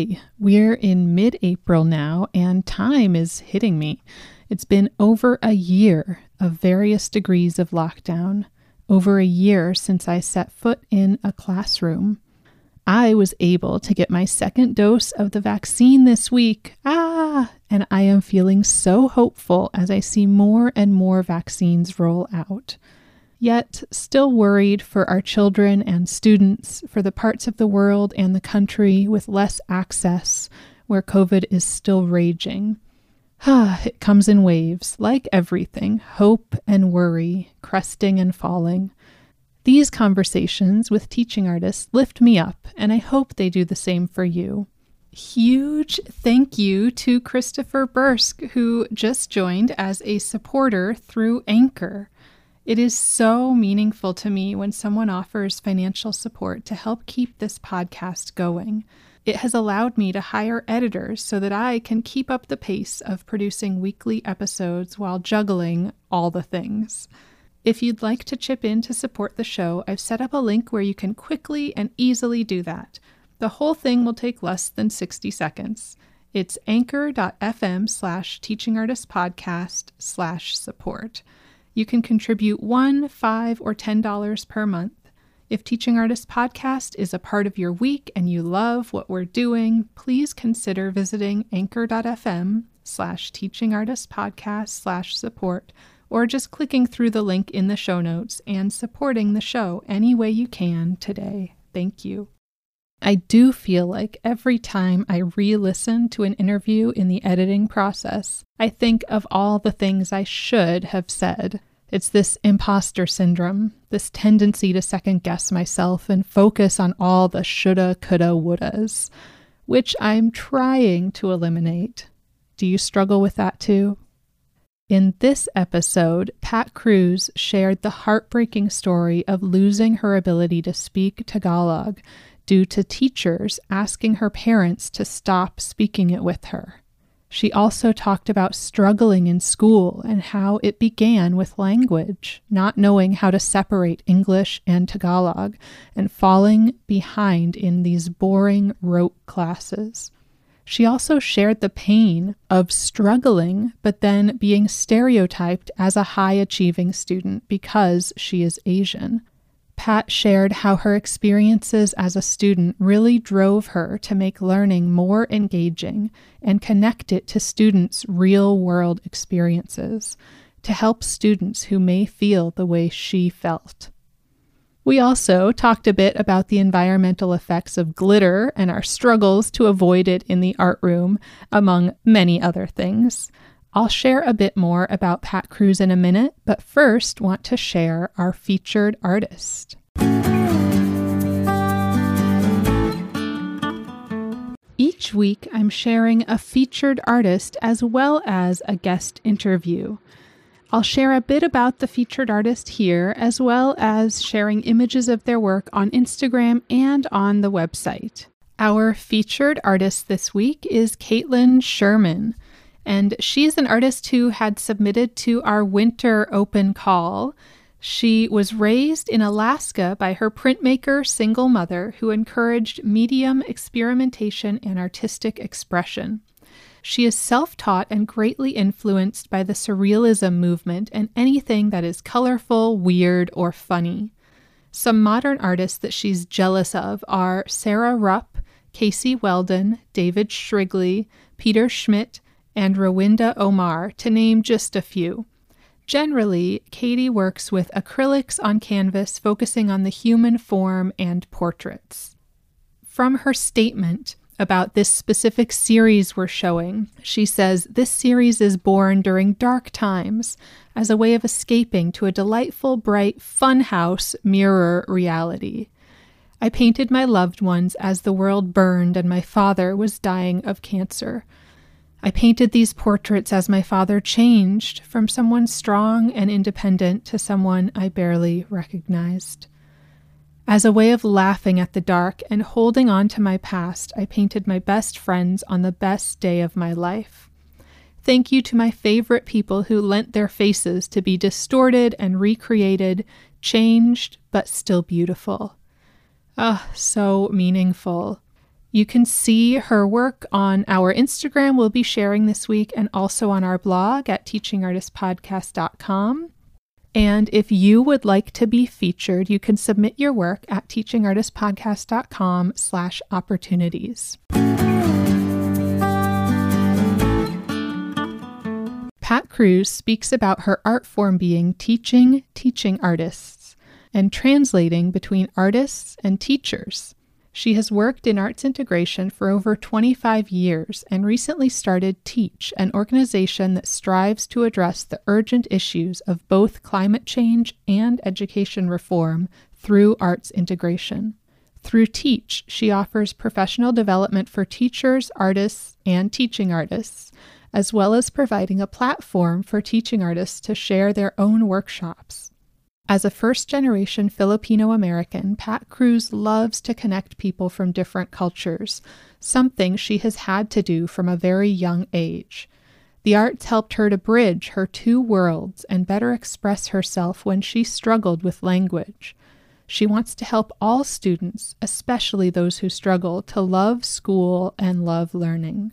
Hi, we're in mid April now, and time is hitting me. It's been over a year of various degrees of lockdown, over a year since I set foot in a classroom. I was able to get my second dose of the vaccine this week. Ah, and I am feeling so hopeful as I see more and more vaccines roll out yet still worried for our children and students, for the parts of the world and the country with less access where COVID is still raging. Ah, it comes in waves, like everything hope and worry, cresting and falling. These conversations with teaching artists lift me up, and I hope they do the same for you. Huge thank you to Christopher Bursk, who just joined as a supporter through Anchor. It is so meaningful to me when someone offers financial support to help keep this podcast going. It has allowed me to hire editors so that I can keep up the pace of producing weekly episodes while juggling all the things. If you'd like to chip in to support the show, I've set up a link where you can quickly and easily do that. The whole thing will take less than 60 seconds. It's anchor.fm slash teachingartistpodcast slash support. You can contribute one, five, or ten dollars per month. If Teaching Artist Podcast is a part of your week and you love what we're doing, please consider visiting anchor.fm slash teaching artist podcast slash support or just clicking through the link in the show notes and supporting the show any way you can today. Thank you. I do feel like every time I re listen to an interview in the editing process, I think of all the things I should have said. It's this imposter syndrome, this tendency to second guess myself and focus on all the shoulda, coulda, wouldas, which I'm trying to eliminate. Do you struggle with that too? In this episode, Pat Cruz shared the heartbreaking story of losing her ability to speak Tagalog due to teachers asking her parents to stop speaking it with her. She also talked about struggling in school and how it began with language, not knowing how to separate English and Tagalog, and falling behind in these boring rote classes. She also shared the pain of struggling, but then being stereotyped as a high achieving student because she is Asian. Pat shared how her experiences as a student really drove her to make learning more engaging and connect it to students' real world experiences to help students who may feel the way she felt. We also talked a bit about the environmental effects of glitter and our struggles to avoid it in the art room, among many other things. I'll share a bit more about Pat Cruz in a minute, but first want to share our featured artist. Each week, I'm sharing a featured artist as well as a guest interview. I'll share a bit about the featured artist here, as well as sharing images of their work on Instagram and on the website. Our featured artist this week is Caitlin Sherman. And she's an artist who had submitted to our winter open call. She was raised in Alaska by her printmaker single mother who encouraged medium experimentation and artistic expression. She is self taught and greatly influenced by the surrealism movement and anything that is colorful, weird, or funny. Some modern artists that she's jealous of are Sarah Rupp, Casey Weldon, David Shrigley, Peter Schmidt, and Rawinda Omar, to name just a few. Generally, Katie works with acrylics on canvas, focusing on the human form and portraits. From her statement about this specific series we're showing, she says this series is born during dark times as a way of escaping to a delightful, bright, funhouse mirror reality. I painted my loved ones as the world burned and my father was dying of cancer. I painted these portraits as my father changed from someone strong and independent to someone I barely recognized. As a way of laughing at the dark and holding on to my past, I painted my best friends on the best day of my life. Thank you to my favorite people who lent their faces to be distorted and recreated, changed, but still beautiful. Ah, oh, so meaningful. You can see her work on our Instagram, we'll be sharing this week, and also on our blog at teachingartistpodcast.com. And if you would like to be featured, you can submit your work at teachingartistpodcast.com slash opportunities. Pat Cruz speaks about her art form being teaching teaching artists and translating between artists and teachers. She has worked in arts integration for over 25 years and recently started Teach, an organization that strives to address the urgent issues of both climate change and education reform through arts integration. Through Teach, she offers professional development for teachers, artists, and teaching artists, as well as providing a platform for teaching artists to share their own workshops. As a first generation Filipino American, Pat Cruz loves to connect people from different cultures, something she has had to do from a very young age. The arts helped her to bridge her two worlds and better express herself when she struggled with language. She wants to help all students, especially those who struggle, to love school and love learning.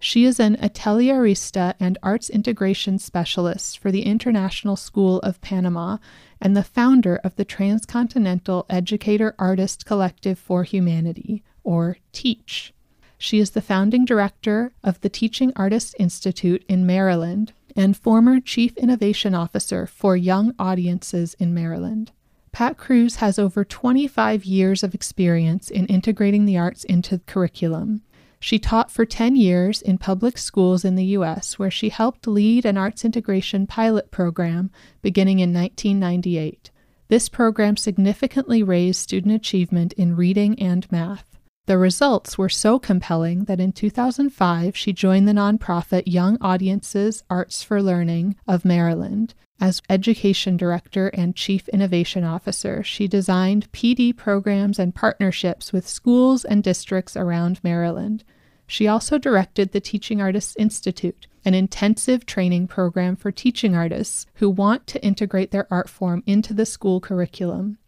She is an atelierista and arts integration specialist for the International School of Panama and the founder of the Transcontinental Educator Artist Collective for Humanity, or TEACH. She is the founding director of the Teaching Artists Institute in Maryland and former Chief Innovation Officer for Young Audiences in Maryland. Pat Cruz has over 25 years of experience in integrating the arts into the curriculum she taught for 10 years in public schools in the U.S., where she helped lead an arts integration pilot program beginning in 1998. This program significantly raised student achievement in reading and math. The results were so compelling that in 2005 she joined the nonprofit Young Audiences Arts for Learning of Maryland. As education director and chief innovation officer, she designed PD programs and partnerships with schools and districts around Maryland. She also directed the Teaching Artists Institute, an intensive training program for teaching artists who want to integrate their art form into the school curriculum.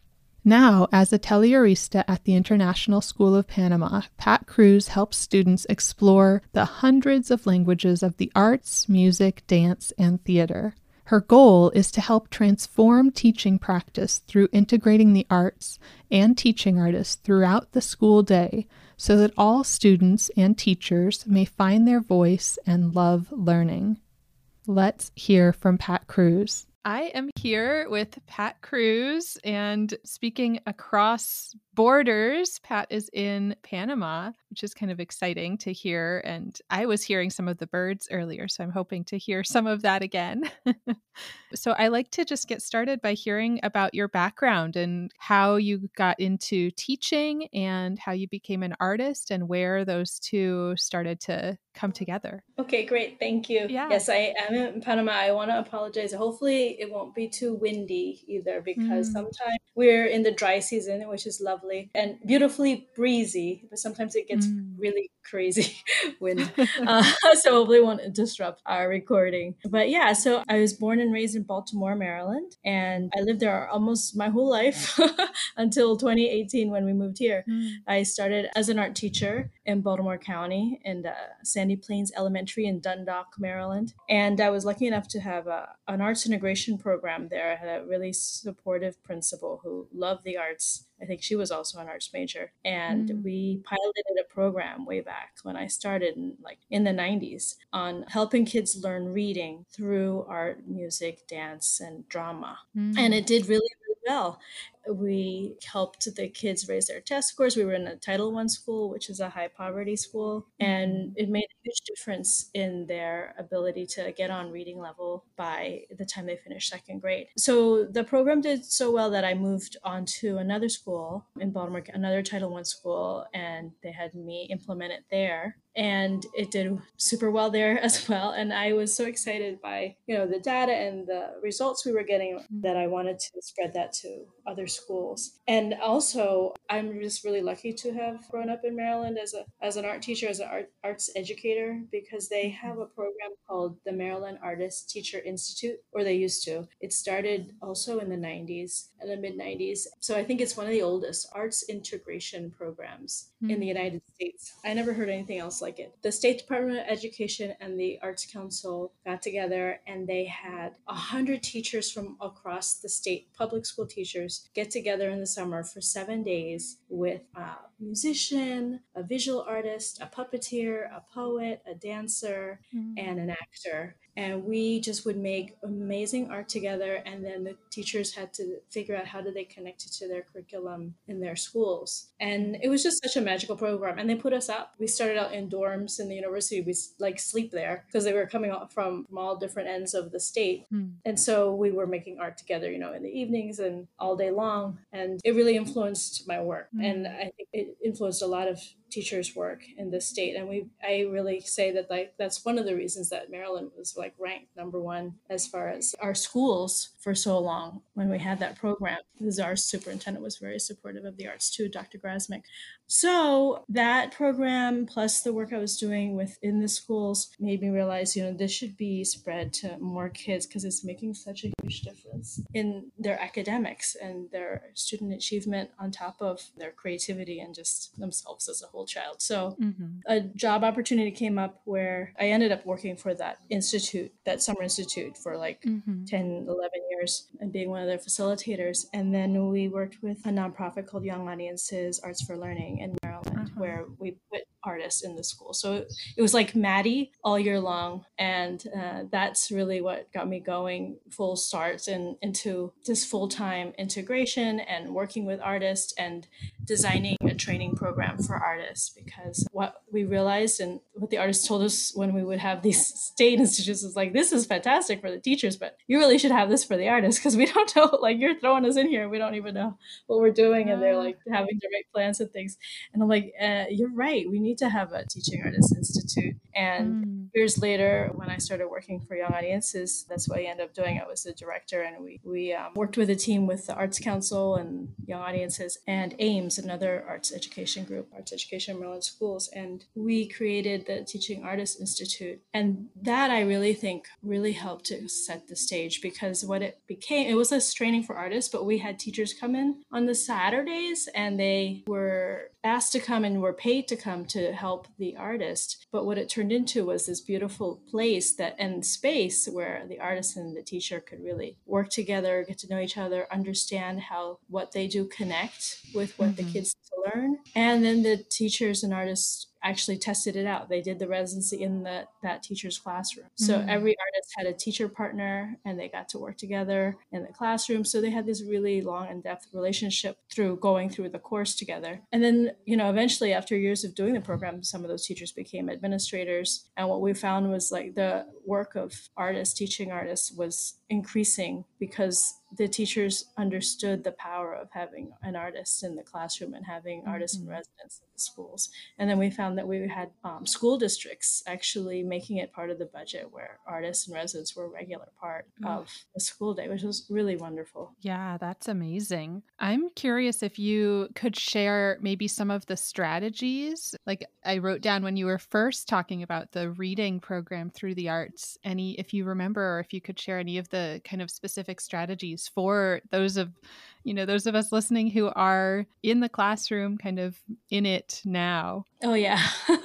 Now, as a atelierista at the International School of Panama, Pat Cruz helps students explore the hundreds of languages of the arts, music, dance, and theater. Her goal is to help transform teaching practice through integrating the arts and teaching artists throughout the school day so that all students and teachers may find their voice and love learning. Let's hear from Pat Cruz. I am here with Pat Cruz and speaking across borders. Pat is in Panama, which is kind of exciting to hear. And I was hearing some of the birds earlier, so I'm hoping to hear some of that again. so I like to just get started by hearing about your background and how you got into teaching and how you became an artist and where those two started to come together. Okay, great. Thank you. Yeah. Yes, I am in Panama. I want to apologize. Hopefully, it won't be too windy either because mm. sometimes we're in the dry season, which is lovely and beautifully breezy, but sometimes it gets mm. really crazy wind. uh, so hopefully it won't disrupt our recording. But yeah, so I was born and raised in Baltimore, Maryland, and I lived there almost my whole life until 2018 when we moved here. Mm. I started as an art teacher in Baltimore County in uh, Sandy Plains Elementary in Dundalk, Maryland. And I was lucky enough to have a, an arts integration program there. I had a really supportive principal who loved the arts. I think she was also an arts major. And mm. we piloted a program way back when I started in like in the 90s on helping kids learn reading through art, music, dance, and drama. Mm. And it did really, really well. We helped the kids raise their test scores. We were in a Title One school, which is a high poverty school, and mm-hmm. it made a huge difference in their ability to get on reading level by the time they finished second grade. So the program did so well that I moved on to another school in Baltimore, another Title One school, and they had me implement it there and it did super well there as well and i was so excited by you know the data and the results we were getting mm-hmm. that i wanted to spread that to other schools and also i'm just really lucky to have grown up in maryland as a as an art teacher as an art, arts educator because they mm-hmm. have a program called the maryland artist teacher institute or they used to it started also in the 90s in the mid 90s so i think it's one of the oldest arts integration programs mm-hmm. in the mm. united states i never heard anything else like it. The State Department of Education and the Arts Council got together and they had a hundred teachers from across the state, public school teachers, get together in the summer for seven days with a musician, a visual artist, a puppeteer, a poet, a dancer, mm-hmm. and an actor and we just would make amazing art together and then the teachers had to figure out how do they connect it to their curriculum in their schools and it was just such a magical program and they put us up we started out in dorms in the university we like sleep there because they were coming from, from all different ends of the state mm. and so we were making art together you know in the evenings and all day long and it really influenced my work mm. And i think it influenced a lot of teachers work in this state and we i really say that like that's one of the reasons that maryland was like ranked number one as far as our schools for so long when we had that program because our superintendent was very supportive of the arts too dr grasmick. So that program plus the work i was doing within the schools made me realize you know this should be spread to more kids because it's making such a huge difference in their academics and their student achievement on top of their creativity and just themselves as a whole child. So mm-hmm. a job opportunity came up where I ended up working for that institute, that summer institute for like mm-hmm. 10, 11 years and being one of their facilitators. And then we worked with a nonprofit called Young Audiences Arts for Learning in Maryland, uh-huh. where we put artists in the school. So it was like MATI all year long. And uh, that's really what got me going full starts and into this full time integration and working with artists and designing a training program for artists. Because what we realized and what the artists told us when we would have these state institutes is like, this is fantastic for the teachers, but you really should have this for the artists because we don't know, like, you're throwing us in here. We don't even know what we're doing. And they're like having to make plans and things. And I'm like, uh, you're right. We need to have a Teaching Artists Institute. And mm. years later, when I started working for Young Audiences, that's what I ended up doing. I was the director, and we we um, worked with a team with the Arts Council and Young Audiences and AIMS, another arts education group, Arts Education Maryland Schools, and we created the Teaching Artists Institute. And that I really think really helped to set the stage because what it became, it was a training for artists, but we had teachers come in on the Saturdays and they were asked to come and were paid to come to help the artist. But what it turned into was this beautiful place that and space where the artist and the teacher could really work together, get to know each other, understand how what they do connect with what mm-hmm. The kids to learn. And then the teachers and artists actually tested it out. They did the residency in the, that teacher's classroom. So mm. every artist had a teacher partner and they got to work together in the classroom. So they had this really long and depth relationship through going through the course together. And then, you know, eventually after years of doing the program, some of those teachers became administrators. And what we found was like the work of artists, teaching artists was increasing because the teachers understood the power of having an artist in the classroom and having artists mm-hmm. in residence in the schools. And then we found that we had um, school districts actually making it part of the budget where artists and residents were a regular part mm. of the school day, which was really wonderful. Yeah, that's amazing. I'm curious if you could share maybe some of the strategies. Like I wrote down when you were first talking about the reading program through the arts, any, if you remember, or if you could share any of the kind of specific strategies for those of you know those of us listening who are in the classroom kind of in it now. Oh yeah.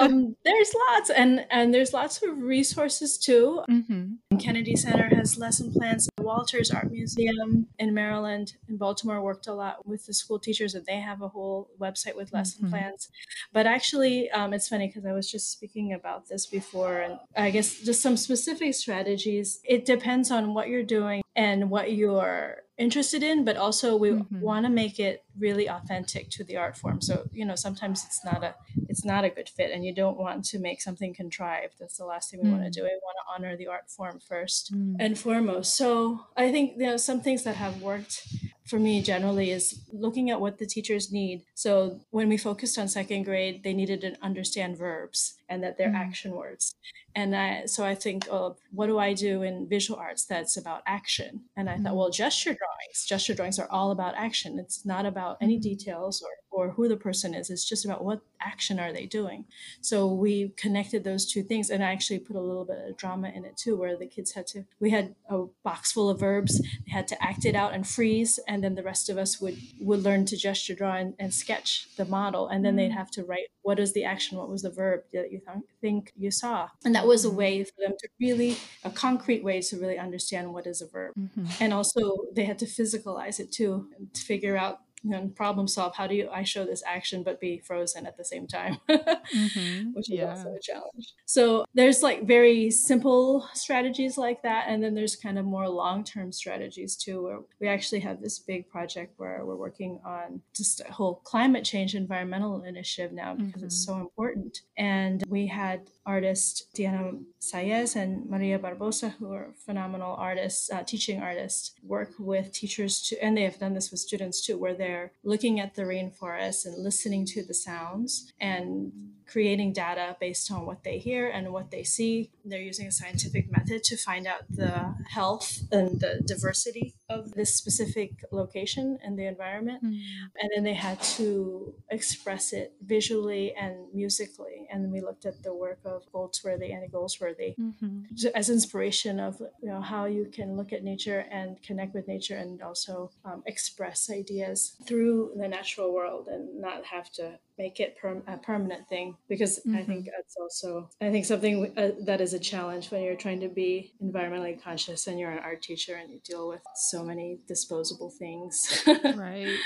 Um, there's lots and and there's lots of resources too. Mm-hmm. kennedy center has lesson plans walters art museum in maryland and baltimore worked a lot with the school teachers and they have a whole website with lesson mm-hmm. plans. But actually um, it's funny because i was just speaking about this before and i guess just some specific strategies. It depends on what you're doing and what you're interested in but also we mm-hmm. want to make it really authentic to the art form so you know sometimes it's not a it's not a good fit and you don't want to make something contrived that's the last thing we mm. want to do we want to honor the art form first mm. and foremost so i think you know some things that have worked for me generally is looking at what the teachers need. So when we focused on second grade, they needed to understand verbs and that they're mm. action words. And I, so I think, oh, what do I do in visual arts that's about action? And I mm. thought, well, gesture drawings, gesture drawings are all about action. It's not about any mm. details or or who the person is. It's just about what action are they doing. So we connected those two things, and I actually put a little bit of drama in it too, where the kids had to. We had a box full of verbs. They had to act it out and freeze, and then the rest of us would would learn to gesture draw and, and sketch the model, and then they'd mm. have to write what is the action, what was the verb that you th- think you saw, and that was a mm. way for them to really a concrete way to really understand what is a verb, mm-hmm. and also they had to physicalize it too to figure out and problem solve how do you i show this action but be frozen at the same time mm-hmm. which is yeah. also a challenge so there's like very simple strategies like that and then there's kind of more long-term strategies too where we actually have this big project where we're working on just a whole climate change environmental initiative now because mm-hmm. it's so important and we had artist Diana Sayez and Maria Barbosa, who are phenomenal artists, uh, teaching artists, work with teachers to, and they have done this with students too, where they're looking at the rainforest and listening to the sounds and creating data based on what they hear and what they see. They're using a scientific method to find out the health and the diversity of this specific location and the environment. Mm. And then they had to express it visually and musically. And we looked at the work of Goldsworthy and Goldsworthy mm-hmm. as inspiration of you know how you can look at nature and connect with nature and also um, express ideas through the natural world and not have to make it per- a permanent thing because mm-hmm. I think that's also I think something uh, that is a challenge when you're trying to be environmentally conscious and you're an art teacher and you deal with so many disposable things. right.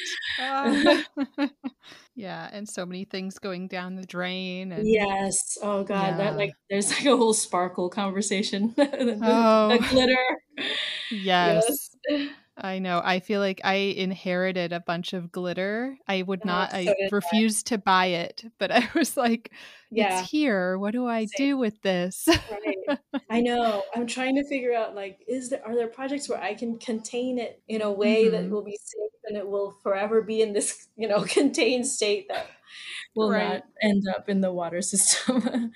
Uh, yeah, and so many things going down the drain. And, yes. Oh God, yeah. that like there's like a whole sparkle conversation. the, oh. the glitter. yes. yes. I know. I feel like I inherited a bunch of glitter. I would oh, not, I refused to buy it, but I was like, yeah. it's here. What do I Same. do with this? right. I know. I'm trying to figure out like, is there, are there projects where I can contain it in a way mm-hmm. that will be safe and it will forever be in this, you know, contained state that will right. not end up in the water system.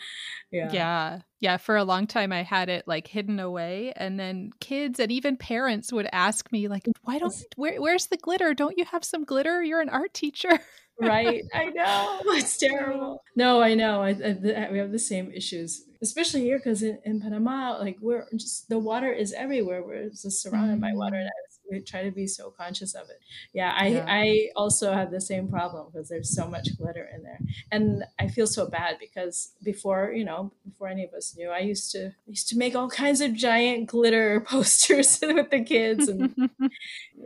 yeah. Yeah. Yeah. For a long time, I had it like hidden away. And then kids and even parents would ask me, like, why don't, where, where's the glitter? Don't you have some glitter? You're an art teacher. right. I know. It's terrible. No, I know. I, I, we have the same issues, especially here because in, in Panama, like, we're just the water is everywhere. We're just surrounded mm. by water. And mm we try to be so conscious of it. Yeah, I yeah. I also have the same problem because there's so much glitter in there, and I feel so bad because before you know before any of us knew, I used to used to make all kinds of giant glitter posters with the kids and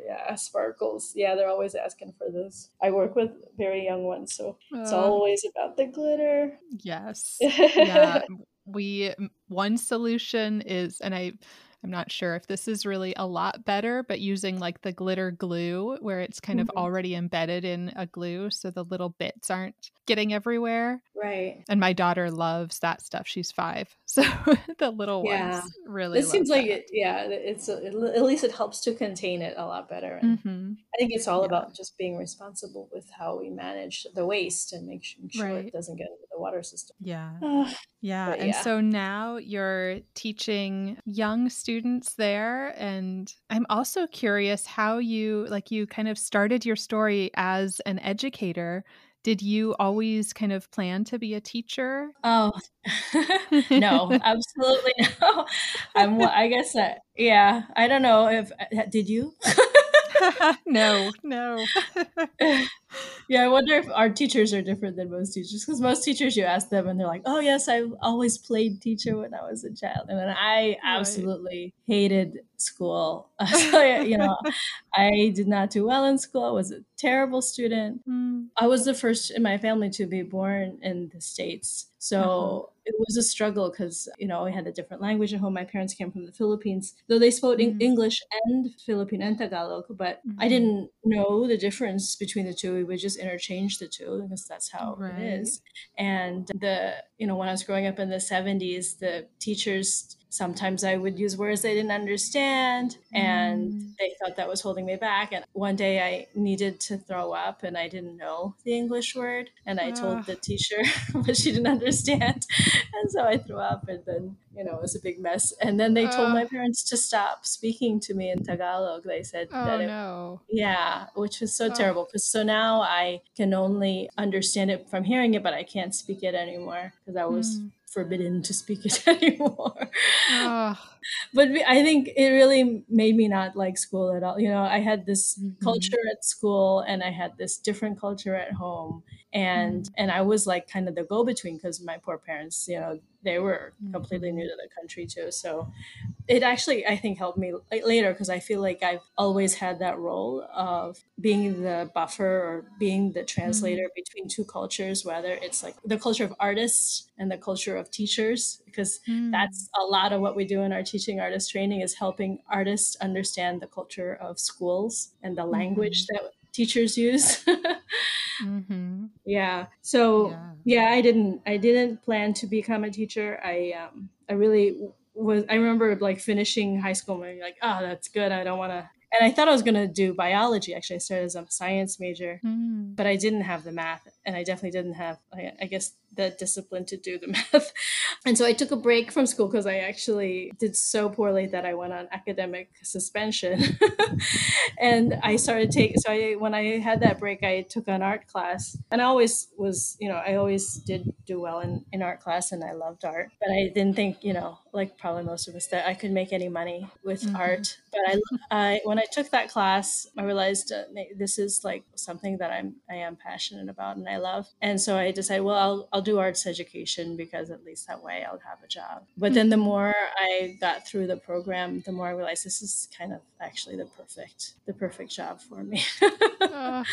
yeah, sparkles. Yeah, they're always asking for this. I work with very young ones, so uh, it's always about the glitter. Yes. yeah. We one solution is, and I I'm not sure if this is really a lot better, but using like the glitter glue where it's kind mm-hmm. of already embedded in a glue so the little bits aren't getting everywhere. Right. And my daughter loves that stuff. She's five. So the little yeah. ones really. This seems like it, yeah, it's a, at least it helps to contain it a lot better. And mm-hmm. I think it's all yeah. about just being responsible with how we manage the waste and make sure right. it doesn't get into the water system. Yeah. yeah. And yeah. so now you're teaching young students there. And I'm also curious how you, like, you kind of started your story as an educator did you always kind of plan to be a teacher? Oh, no, absolutely no. I'm, I guess that, yeah, I don't know if, uh, did you? no, no. Yeah, I wonder if our teachers are different than most teachers because most teachers you ask them and they're like, "Oh yes, I always played teacher when I was a child," and then I absolutely right. hated school. so, you know, I did not do well in school. I was a terrible student. Mm. I was the first in my family to be born in the states, so. Uh-huh it was a struggle because you know I had a different language at home. My parents came from the Philippines, though they spoke mm-hmm. English and Philippine and Tagalog, but mm-hmm. I didn't know the difference between the two. We would just interchange the two because that's how right. it is. And the you know when I was growing up in the seventies, the teachers sometimes I would use words they didn't understand and mm. they thought that was holding me back. And one day I needed to throw up and I didn't know the English word. And I told the teacher, but she didn't understand. And so I threw up and then, you know, it was a big mess. And then they told my parents to stop speaking to me in Tagalog. They said oh, that it, no. yeah, which was so terrible. Because so now I can only understand it from hearing it, but I can't speak it anymore because I was mm forbidden to speak it anymore. Oh. But I think it really made me not like school at all. You know, I had this mm-hmm. culture at school and I had this different culture at home. And mm-hmm. and I was like kind of the go between because my poor parents, you know, they were completely new mm-hmm. to the country too. So it actually, I think, helped me later because I feel like I've always had that role of being the buffer or being the translator mm-hmm. between two cultures, whether it's like the culture of artists and the culture of teachers, because mm. that's a lot of what we do in our teaching artist training is helping artists understand the culture of schools and the language mm-hmm. that teachers use. mm-hmm. Yeah. So yeah. yeah. I didn't I didn't plan to become a teacher. I um I really was I remember like finishing high school and like, oh that's good. I don't wanna and I thought I was gonna do biology. Actually, I started as a science major, mm. but I didn't have the math, and I definitely didn't have, I, I guess, the discipline to do the math. and so I took a break from school because I actually did so poorly that I went on academic suspension. and I started taking, so I, when I had that break, I took an art class. And I always was, you know, I always did do well in, in art class and I loved art. But I didn't think, you know, like probably most of us, that I could make any money with mm-hmm. art. But I, I, when I took that class, I realized uh, this is like something that I'm, I am passionate about and I love. And so I decided, well, I'll, I'll do arts education because at least that way I'll have a job. But then the mm-hmm. more I got through the program, the more I realized this is kind of actually the perfect, the perfect job for me. uh,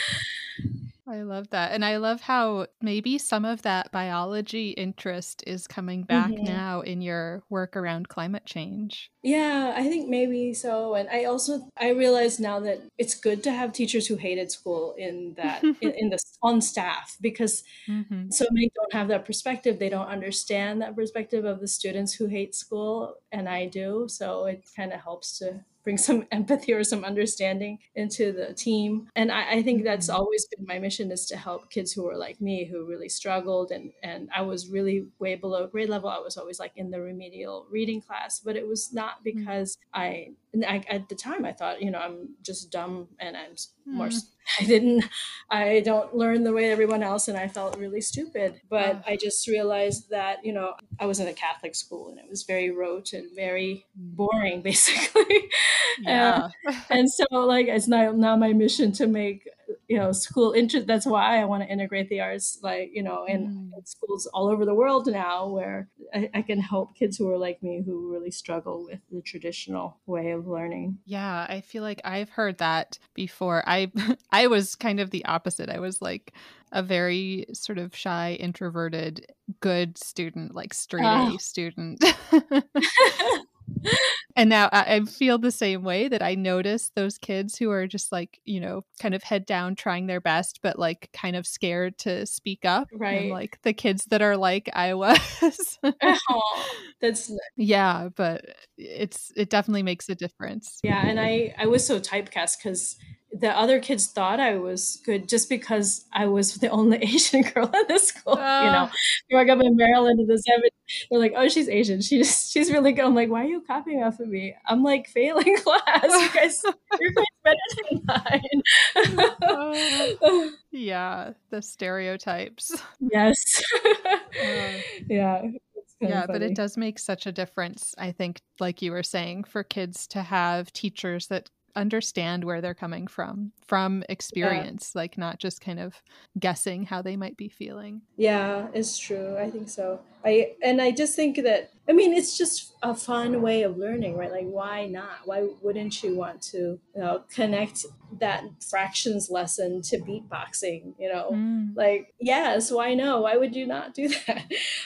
I love that. And I love how maybe some of that biology interest is coming back mm-hmm. now in your work around climate change. Yeah, I think maybe so. And I also I realize now that it's good to have teachers who hated school in that in, in the on staff because mm-hmm. so many don't have that perspective. They don't understand that perspective of the students who hate school and I do. So it kind of helps to bring some empathy or some understanding into the team. And I, I, think that's mm-hmm. always been my mission is to help kids who are like me, who really struggled. And, and I was really way below grade level. I was always like in the remedial reading class, but it was not mm-hmm. because I, I at the time I thought, you know, I'm just dumb and I'm more mm. i didn't i don't learn the way everyone else and i felt really stupid but i just realized that you know i was in a catholic school and it was very rote and very boring basically yeah. and, and so like it's now now my mission to make you know school interest that's why i want to integrate the arts like you know in, mm. schools all over the world now where I, I, can help kids who are like me who really struggle with the traditional way of learning yeah i feel like i've heard that before i i was kind of the opposite i was like a very sort of shy introverted good student like straight a ah. student and now I, I, feel the same way that I notice those kids who are just like, you know, kind of head down, trying their best, but like kind of scared to speak up. Right. And, like the kids that are like I was. oh, that's yeah, but it's it definitely makes a difference. Yeah, and I I was so typecast because the other kids thought I was good just because I was the only Asian girl in the school. Uh, you know, growing up in Maryland in the 70s, they're like, "Oh, she's Asian. She's she's really good." I'm like, "Why are you copying off of me? I'm like failing class. You guys, you're guys better than mine." yeah, the stereotypes. Yes. Uh, yeah. Yeah, but it does make such a difference, I think, like you were saying, for kids to have teachers that understand where they're coming from from experience, yeah. like not just kind of guessing how they might be feeling. Yeah, it's true. I think so. I and I just think that I mean it's just a fun way of learning, right? Like why not? Why wouldn't you want to you know connect that fractions lesson to beatboxing? You know, mm. like yes, why no? Why would you not do that?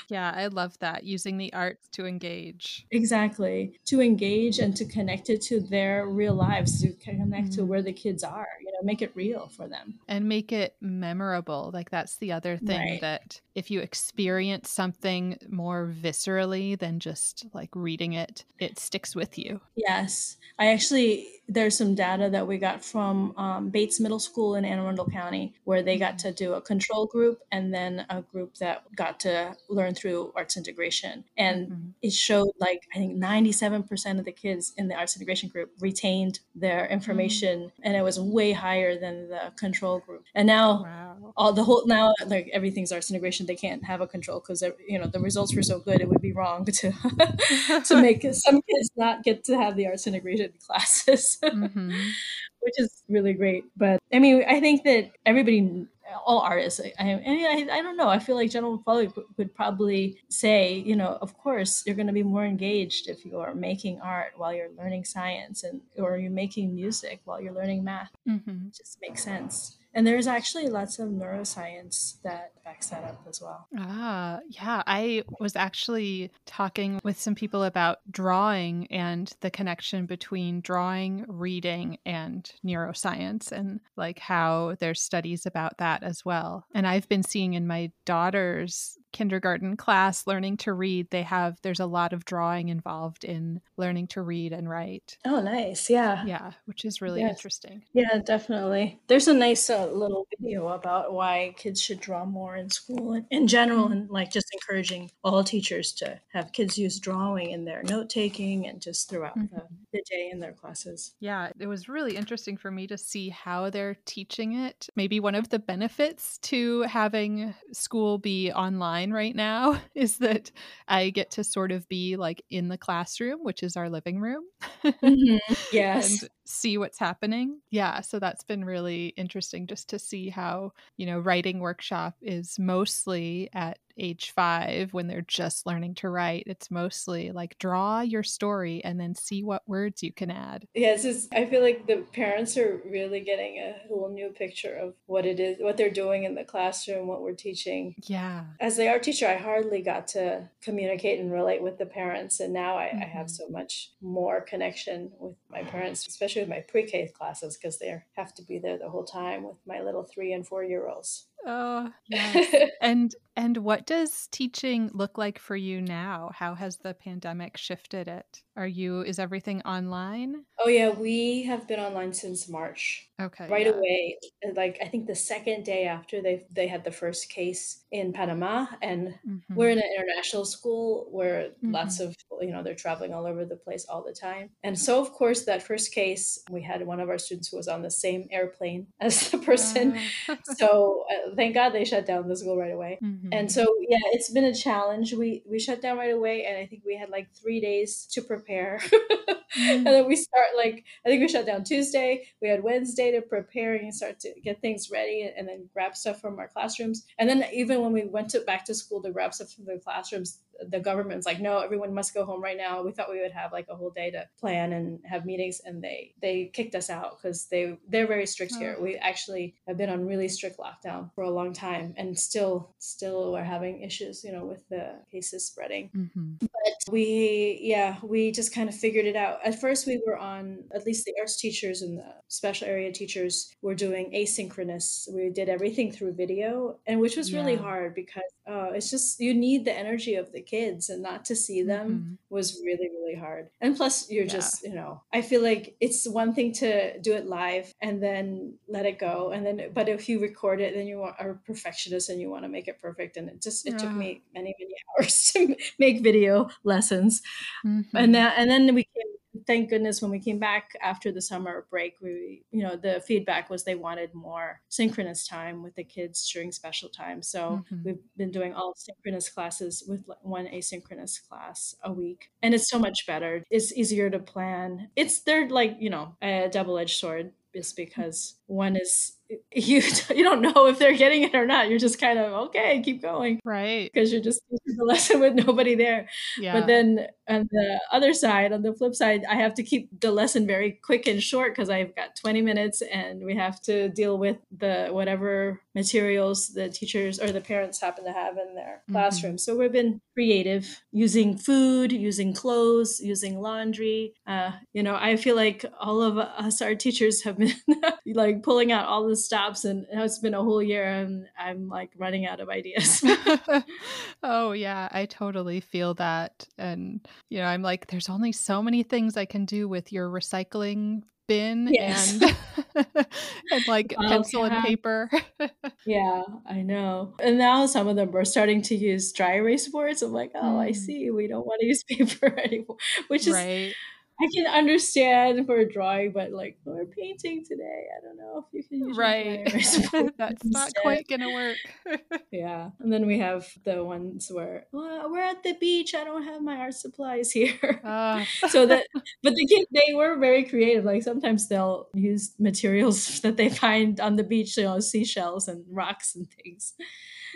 Yeah, I love that using the arts to engage. Exactly to engage and to connect it to their real lives, to connect mm. to where the kids are. You know, make it real for them and make it memorable. Like that's the other thing right. that if you experience something more viscerally than just like reading it, it sticks with you. Yes. I actually, there's some data that we got from um, Bates Middle School in Anne Arundel County where they got to do a control group and then a group that got to learn through arts integration. And mm-hmm. it showed like, I think 97% of the kids in the arts integration group retained their information mm-hmm. and it was way higher than the control group. And now, wow. all the whole, now like everything's arts integration they can't have a control because you know the results were so good it would be wrong to to make some kids not get to have the arts integration classes mm-hmm. which is really great but i mean i think that everybody all artists I, I, I don't know i feel like general public would probably say you know of course you're going to be more engaged if you are making art while you're learning science and or you're making music while you're learning math mm-hmm. it just makes sense and there's actually lots of neuroscience that backs that up as well. Ah, yeah. I was actually talking with some people about drawing and the connection between drawing, reading, and neuroscience, and like how there's studies about that as well. And I've been seeing in my daughter's kindergarten class learning to read they have there's a lot of drawing involved in learning to read and write oh nice yeah yeah which is really yes. interesting yeah definitely there's a nice uh, little video about why kids should draw more in school in, in general mm-hmm. and like just encouraging all teachers to have kids use drawing in their note taking and just throughout mm-hmm. the, the day in their classes yeah it was really interesting for me to see how they're teaching it maybe one of the benefits to having school be online right now is that I get to sort of be like in the classroom, which is our living room. mm-hmm. Yes. and see what's happening. Yeah. So that's been really interesting just to see how, you know, writing workshop is mostly at age five when they're just learning to write. It's mostly like draw your story and then see what words you can add. Yeah, it's just, I feel like the parents are really getting a whole new picture of what it is, what they're doing in the classroom, what we're teaching. Yeah. As the art teacher, I hardly got to communicate and relate with the parents. And now I, mm-hmm. I have mm-hmm. so much more connection with my parents, especially my pre K classes, because they have to be there the whole time with my little three and four year olds. Oh, yes. and and what does teaching look like for you now? How has the pandemic shifted it? Are you is everything online? Oh yeah, we have been online since March. Okay. Right yeah. away, like I think the second day after they they had the first case in Panama and mm-hmm. we're in an international school where mm-hmm. lots of you know they're traveling all over the place all the time. And so of course that first case we had one of our students who was on the same airplane as the person. Uh. so thank God they shut down the school right away. Mm-hmm. And so yeah, it's been a challenge. We we shut down right away and I think we had like 3 days to prepare prepare. and then we start like I think we shut down Tuesday. We had Wednesday to prepare and start to get things ready and then grab stuff from our classrooms. And then even when we went to back to school to grab stuff from the classrooms, the government's like, no, everyone must go home right now. We thought we would have like a whole day to plan and have meetings, and they they kicked us out because they they're very strict oh. here. We actually have been on really strict lockdown for a long time, and still still we're having issues, you know, with the cases spreading. Mm-hmm. But we yeah we just kind of figured it out. At first, we were on at least the arts teachers and the special area teachers were doing asynchronous. We did everything through video, and which was yeah. really hard because uh, it's just you need the energy of the kids and not to see them mm-hmm. was really really hard and plus you're yeah. just you know i feel like it's one thing to do it live and then let it go and then but if you record it then you are a perfectionist and you want to make it perfect and it just it yeah. took me many many hours to make video lessons mm-hmm. and that and then we came thank goodness when we came back after the summer break, we, you know, the feedback was they wanted more synchronous time with the kids during special time. So mm-hmm. we've been doing all synchronous classes with one asynchronous class a week. And it's so much better. It's easier to plan. It's, they're like, you know, a double edged sword is because one is you you don't know if they're getting it or not. You're just kind of okay, keep going, right? Because you're just teaching the lesson with nobody there. Yeah. But then on the other side, on the flip side, I have to keep the lesson very quick and short because I've got 20 minutes, and we have to deal with the whatever materials the teachers or the parents happen to have in their mm-hmm. classroom. So we've been creative using food, using clothes, using laundry. Uh, you know, I feel like all of us, our teachers, have been like pulling out all the stops, and it's been a whole year, and I'm like running out of ideas. oh yeah, I totally feel that, and you know, I'm like, there's only so many things I can do with your recycling bin yes. and and like well, pencil yeah. and paper. yeah, I know. And now some of them are starting to use dry erase boards. I'm like, oh, mm. I see. We don't want to use paper anymore, which is right. I can understand for a drawing, but like for painting today, I don't know if you can use right. That's not quite gonna work. yeah, and then we have the ones where well, we're at the beach. I don't have my art supplies here. Uh. so that, but the kids they were very creative. Like sometimes they'll use materials that they find on the beach, you know, seashells and rocks and things.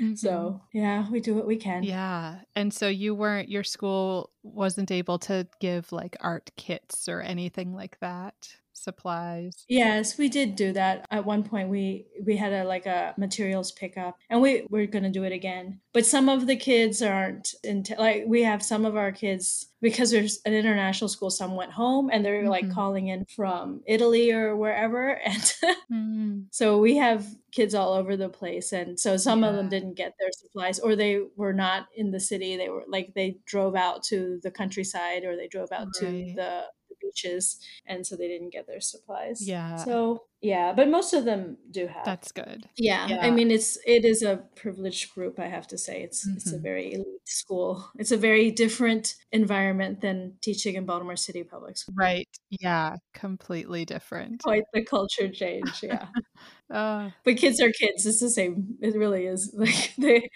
Mm-hmm. So, yeah, we do what we can. Yeah. And so you weren't, your school wasn't able to give like art kits or anything like that? Supplies yes we did do that at one point we we had a like a materials pickup and we we're going to do it again but some of the kids aren't into like we have some of our kids because there's an international school some went home and they're mm-hmm. like calling in from italy or wherever and mm-hmm. so we have kids all over the place and so some yeah. of them didn't get their supplies or they were not in the city they were like they drove out to the countryside or they drove out right. to the beaches and so they didn't get their supplies. Yeah. So yeah but most of them do have. That's good. Yeah, yeah. i mean it's it is a privileged group i have to say. It's mm-hmm. it's a mm-hmm. very elite school. It's a very different environment than teaching in baltimore city public school right. Yeah. Completely different. Quite the culture change. Yeah uh, but kids are kids it's the same it really is like they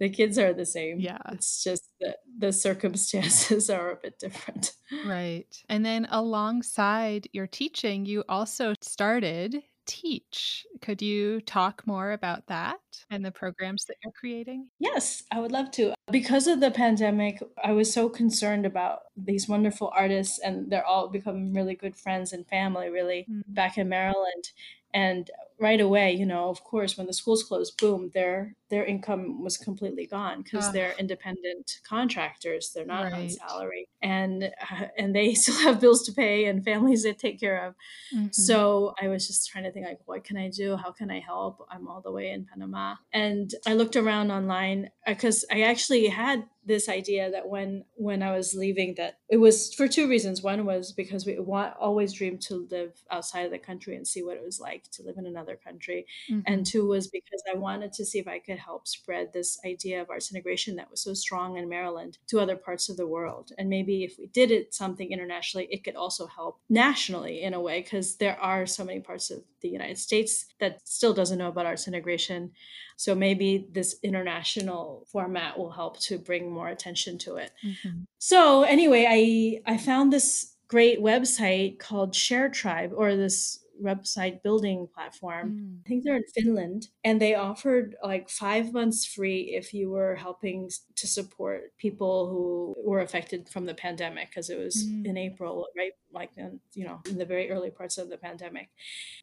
the kids are the same yeah it's just that the circumstances are a bit different right and then alongside your teaching you also started teach. Could you talk more about that and the programs that you're creating? Yes, I would love to. Because of the pandemic, I was so concerned about these wonderful artists, and they're all becoming really good friends and family, really, mm-hmm. back in Maryland and right away you know of course when the schools closed boom their their income was completely gone because they're independent contractors they're not right. on salary and uh, and they still have bills to pay and families to take care of mm-hmm. so i was just trying to think like what can i do how can i help i'm all the way in panama and i looked around online because uh, i actually had this idea that when when I was leaving that it was for two reasons. One was because we want always dreamed to live outside of the country and see what it was like to live in another country. Mm-hmm. And two was because I wanted to see if I could help spread this idea of arts integration that was so strong in Maryland to other parts of the world. And maybe if we did it something internationally, it could also help nationally in a way because there are so many parts of the United States that still doesn't know about arts integration. So maybe this international format will help to bring more attention to it. Mm-hmm. So anyway, I I found this great website called Sharetribe or this website building platform. Mm. I think they're in Finland and they offered like 5 months free if you were helping to support people who were affected from the pandemic because it was mm. in April, right? Like in, you know, in the very early parts of the pandemic.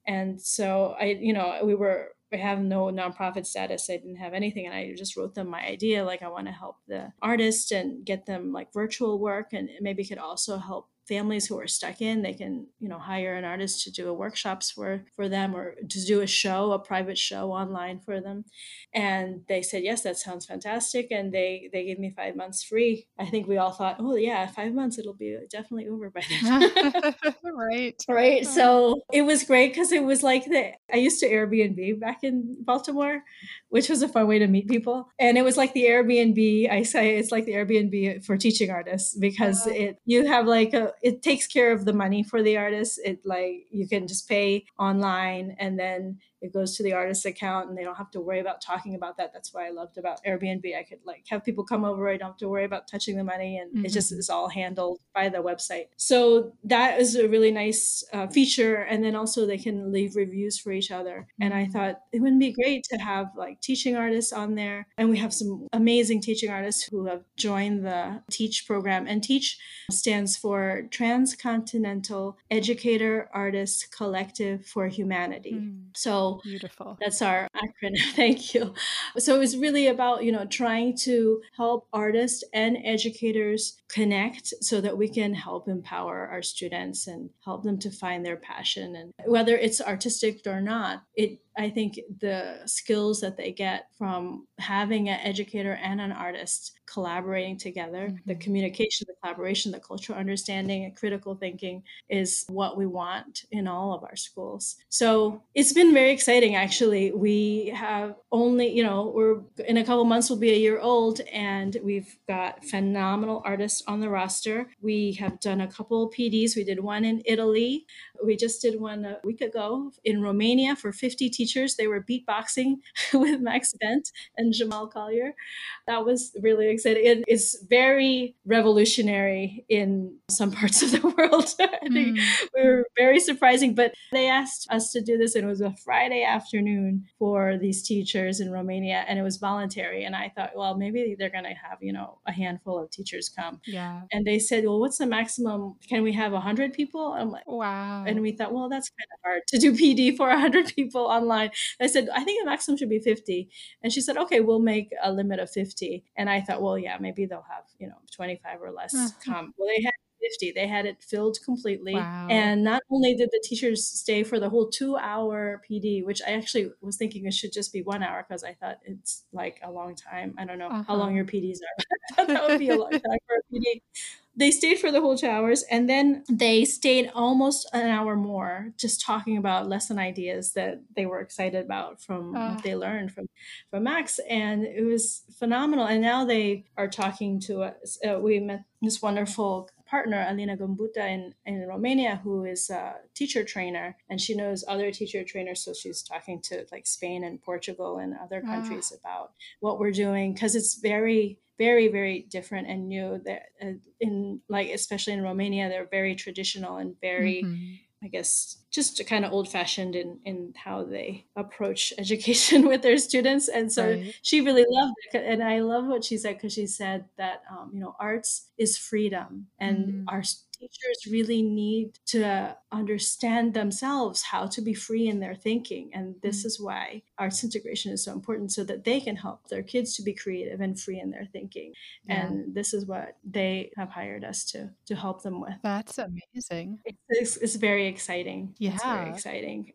And so I you know, we were I have no nonprofit status. I didn't have anything. And I just wrote them my idea. Like, I want to help the artist and get them like virtual work. And maybe could also help families who are stuck in they can you know hire an artist to do a workshops for for them or to do a show a private show online for them. And they said yes that sounds fantastic and they they gave me five months free. I think we all thought oh yeah five months it'll be definitely over by then. Right. Right? Hmm. So it was great because it was like the i used to airbnb back in baltimore which was a fun way to meet people. And it was like the airbnb i say it's like the airbnb for teaching artists because uh-huh. it you have like a it takes care of the money for the artists. It like you can just pay online and then it goes to the artist's account and they don't have to worry about talking about that. That's why I loved about Airbnb. I could like have people come over. I don't have to worry about touching the money and mm-hmm. it just mm-hmm. is all handled by the website. So that is a really nice uh, feature. And then also they can leave reviews for each other. And I mm-hmm. thought it wouldn't be great to have like teaching artists on there. And we have some amazing teaching artists who have joined the Teach program. And Teach stands for Transcontinental Educator Artist Collective for Humanity. Mm. So beautiful. That's our acronym. Thank you. So it was really about, you know, trying to help artists and educators connect so that we can help empower our students and help them to find their passion and whether it's artistic or not, it I think the skills that they get from having an educator and an artist collaborating together, mm-hmm. the communication, the collaboration, the cultural understanding, and critical thinking is what we want in all of our schools. So it's been very exciting, actually. We have only, you know, we're in a couple months, we'll be a year old, and we've got phenomenal artists on the roster. We have done a couple PDs. We did one in Italy. We just did one a week ago in Romania for 50 teachers. They were beatboxing with Max Bent and Jamal Collier. That was really exciting. It is very revolutionary in some parts of the world. I think mm. we were very surprising, but they asked us to do this, and it was a Friday afternoon for these teachers in Romania, and it was voluntary. And I thought, well, maybe they're going to have, you know, a handful of teachers come. Yeah. And they said, well, what's the maximum? Can we have 100 people? I'm like, wow. And we thought, well, that's kind of hard to do PD for 100 people online. I said, I think the maximum should be 50. And she said, okay, we'll make a limit of 50. And I thought, well, yeah, maybe they'll have, you know, 25 or less uh-huh. come. Well, they had 50. They had it filled completely. Wow. And not only did the teachers stay for the whole two hour PD, which I actually was thinking it should just be one hour because I thought it's like a long time. I don't know uh-huh. how long your PDs are. that would be a long time for a PD they stayed for the whole two hours and then they stayed almost an hour more just talking about lesson ideas that they were excited about from uh. what they learned from from max. And it was phenomenal. And now they are talking to us. Uh, we met this wonderful partner, Alina Gombuta in, in Romania, who is a teacher trainer, and she knows other teacher trainers. So she's talking to like Spain and Portugal and other ah. countries about what we're doing because it's very very very different and new that uh, in like especially in romania they're very traditional and very mm-hmm. I guess just kind of old fashioned in in how they approach education with their students and so right. she really loved it and i love what she said because she said that um, you know arts is freedom and mm. our teachers really need to understand themselves how to be free in their thinking. And this mm-hmm. is why arts integration is so important so that they can help their kids to be creative and free in their thinking. Yeah. And this is what they have hired us to to help them with. That's amazing. It's, it's very exciting. Yeah. It's very exciting.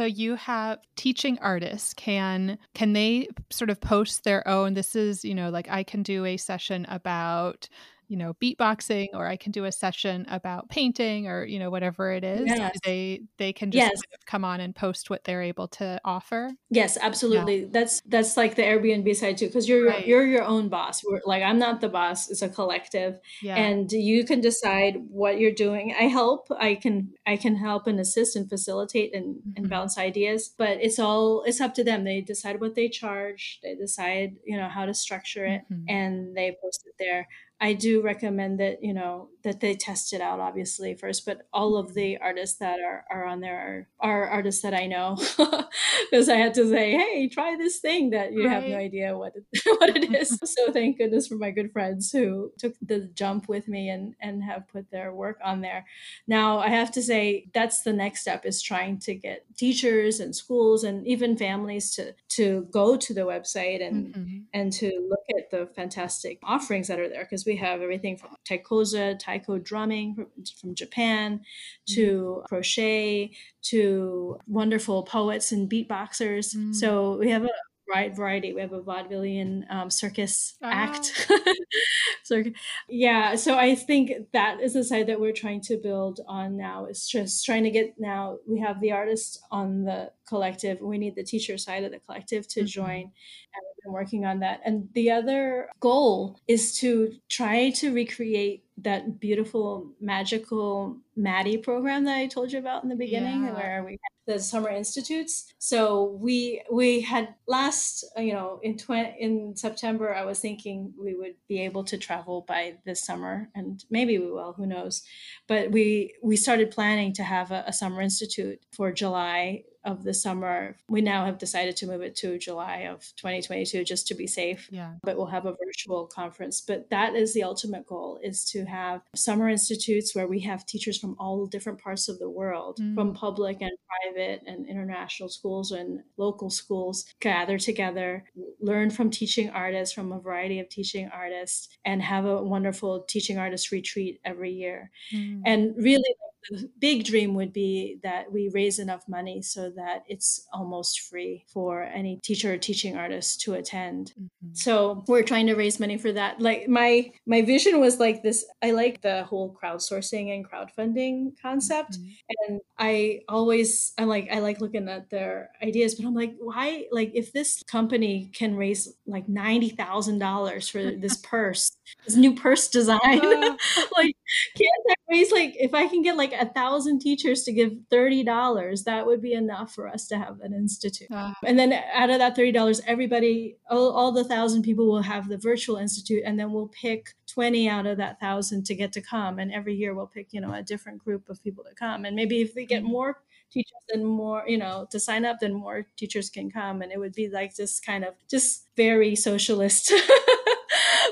So you have teaching artists can can they sort of post their own this is, you know, like I can do a session about you know beatboxing or i can do a session about painting or you know whatever it is yes. they they can just yes. kind of come on and post what they're able to offer yes absolutely yeah. that's that's like the airbnb side too because you're right. you're your own boss We're, like i'm not the boss it's a collective yeah. and you can decide what you're doing i help i can i can help and assist and facilitate and, mm-hmm. and bounce ideas but it's all it's up to them they decide what they charge they decide you know how to structure it mm-hmm. and they post it there I do recommend that you know that they test it out obviously first, but all of the artists that are, are on there are, are artists that I know because I had to say, hey, try this thing that you right. have no idea what it, what it is. so thank goodness for my good friends who took the jump with me and and have put their work on there. Now I have to say that's the next step is trying to get teachers and schools and even families to to go to the website and mm-hmm. and to look at the fantastic offerings that are there because we have everything from taikoza, taiko drumming from, from Japan, to mm. crochet, to wonderful poets and beatboxers. Mm. So we have a wide variety. We have a vaudevillian um, circus ah. act. so, yeah, so I think that is the side that we're trying to build on now. Is just trying to get now. We have the artists on the collective. We need the teacher side of the collective to mm-hmm. join, and we've been working on that. And the other goal is to try to recreate that beautiful magical MATI program that I told you about in the beginning, yeah. where we had the summer institutes. So we we had last you know in twenty in September I was thinking we would be able to travel by this summer, and maybe we will. Who knows? But we we started planning to have a, a summer institute for July of the summer. We now have decided to move it to July of 2022 just to be safe. Yeah. But we'll have a virtual conference. But that is the ultimate goal is to have summer institutes where we have teachers from all different parts of the world, mm. from public and private and international schools and local schools gather together, learn from teaching artists from a variety of teaching artists and have a wonderful teaching artist retreat every year. Mm. And really the big dream would be that we raise enough money so that it's almost free for any teacher or teaching artist to attend. Mm-hmm. So we're trying to raise money for that. Like my my vision was like this. I like the whole crowdsourcing and crowdfunding concept, mm-hmm. and I always I'm like I like looking at their ideas, but I'm like, why? Like if this company can raise like ninety thousand dollars for this purse, this new purse design, uh. like can't I raise like if I can get like a thousand teachers to give thirty dollars, that would be enough for us to have an institute. And then out of that thirty dollars, everybody, all, all the thousand people will have the virtual institute, and then we'll pick 20 out of that thousand to get to come and every year we'll pick you know a different group of people to come and maybe if we get mm-hmm. more teachers and more you know to sign up then more teachers can come and it would be like this kind of just very socialist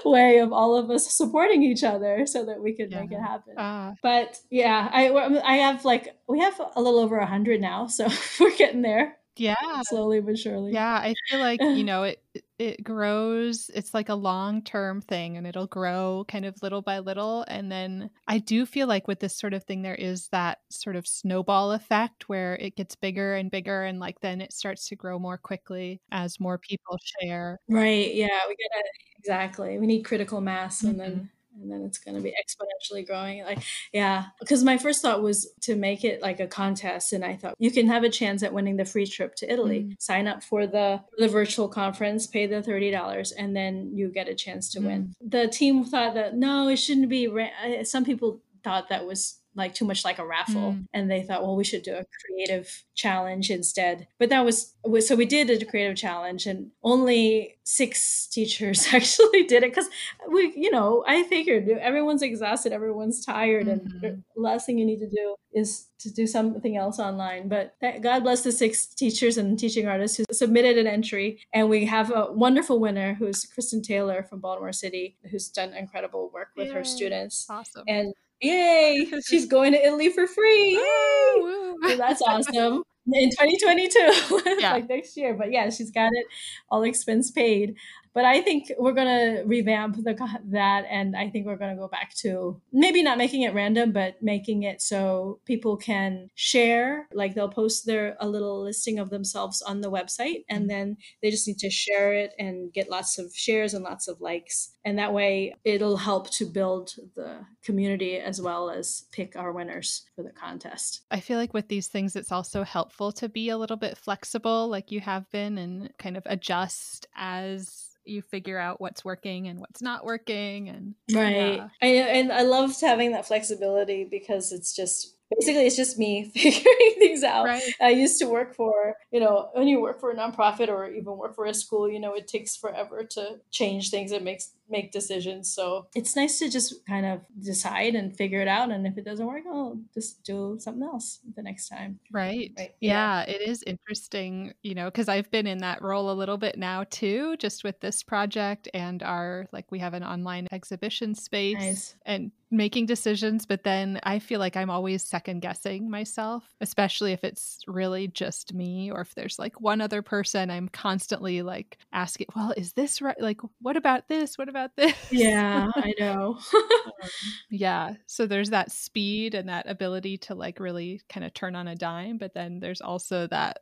way of all of us supporting each other so that we could yeah. make it happen. Uh, but yeah, I I have like we have a little over a hundred now, so we're getting there. Yeah, slowly but surely. Yeah, I feel like you know it it grows it's like a long term thing and it'll grow kind of little by little and then i do feel like with this sort of thing there is that sort of snowball effect where it gets bigger and bigger and like then it starts to grow more quickly as more people share right yeah we gotta exactly we need critical mass and mm-hmm. then and then it's going to be exponentially growing like yeah because my first thought was to make it like a contest and i thought you can have a chance at winning the free trip to italy mm. sign up for the the virtual conference pay the $30 and then you get a chance to mm. win the team thought that no it shouldn't be ra- some people thought that was like too much like a raffle. Mm. and they thought well we should do a creative challenge instead. But that was so we did a creative challenge and only six teachers actually did it. Because we you know i figured everyone's exhausted everyone's tired mm-hmm. and the last thing you need to do is to do something else online. But god bless the six teachers and teaching artists who submitted an entry. And we have a wonderful winner who's kristen taylor from baltimore city who's done incredible work with Yay. her students. Awesome. And Yay! She's going to Italy for free. Oh, so that's awesome. In 2022, yeah. like next year. But yeah, she's got it all expense paid but I think we're going to revamp the, that. And I think we're going to go back to maybe not making it random, but making it so people can share, like they'll post their, a little listing of themselves on the website. And mm-hmm. then they just need to share it and get lots of shares and lots of likes. And that way it'll help to build the community as well as pick our winners for the contest. I feel like with these things, it's also helpful to be a little bit flexible, like you have been, and kind of adjust as you figure out what's working and what's not working and right yeah. I, and i loved having that flexibility because it's just basically it's just me figuring things out right. i used to work for you know when you work for a nonprofit or even work for a school you know it takes forever to change things it makes make decisions. So it's nice to just kind of decide and figure it out. And if it doesn't work, I'll just do something else the next time. Right. right. Yeah, yeah, it is interesting, you know, because I've been in that role a little bit now too, just with this project and our, like, we have an online exhibition space nice. and making decisions. But then I feel like I'm always second guessing myself, especially if it's really just me or if there's like one other person. I'm constantly like asking, well, is this right? Like, what about this? What about about this. Yeah, I know. um, yeah. So there's that speed and that ability to like really kind of turn on a dime, but then there's also that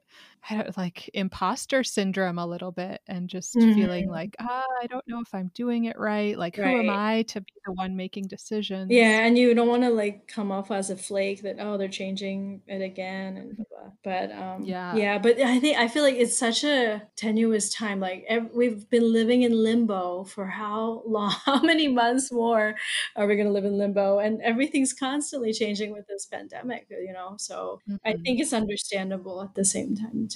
I don't like imposter syndrome a little bit and just mm-hmm. feeling like, ah, I don't know if I'm doing it right. Like, right. who am I to be the one making decisions? Yeah. And you don't want to like come off as a flake that, oh, they're changing it again. And blah, blah. But um, yeah. Yeah. But I think, I feel like it's such a tenuous time. Like, we've been living in limbo for how long? How many months more are we going to live in limbo? And everything's constantly changing with this pandemic, you know? So mm-hmm. I think it's understandable at the same time too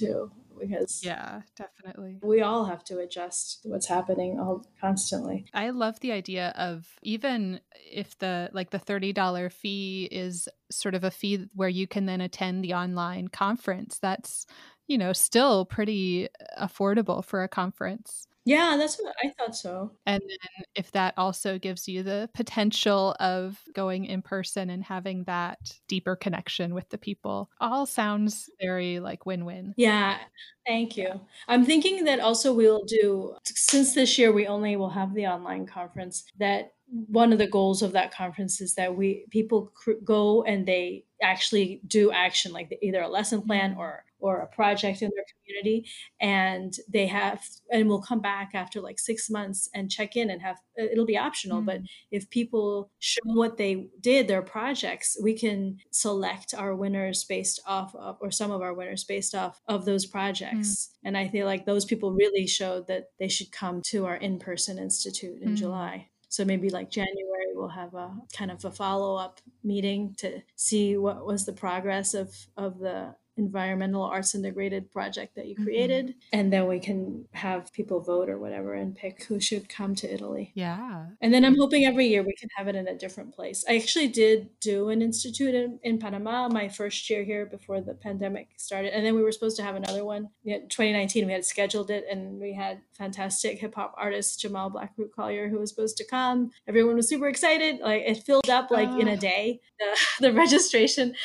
because yeah definitely. we all have to adjust what's happening all constantly. I love the idea of even if the like the $30 fee is sort of a fee where you can then attend the online conference that's you know still pretty uh, affordable for a conference yeah, that's what I thought so. And then if that also gives you the potential of going in person and having that deeper connection with the people, all sounds very like win win. Yeah, thank you. I'm thinking that also we'll do, since this year we only will have the online conference, that one of the goals of that conference is that we people cr- go and they actually do action like either a lesson plan mm-hmm. or or a project in their community and they have and we'll come back after like six months and check in and have it'll be optional mm-hmm. but if people show what they did their projects we can select our winners based off of or some of our winners based off of those projects mm-hmm. and i feel like those people really showed that they should come to our in-person institute in mm-hmm. july so maybe like January, we'll have a kind of a follow up meeting to see what was the progress of, of the environmental arts integrated project that you mm-hmm. created. Mm-hmm. and then we can have people vote or whatever and pick who should come to italy. Yeah. And then i'm hoping every year we can have it in a different place. I actually did do an institute in, in panama my first year here before the pandemic started. And then we were supposed to have another one. In 2019 we had scheduled it and we had fantastic hip-hop artist jamal blackroot collier who was supposed to come. Everyone was super excited. Like it filled up like in a day the, the registration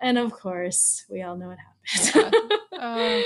and of course, we all know what happened. yeah. Uh,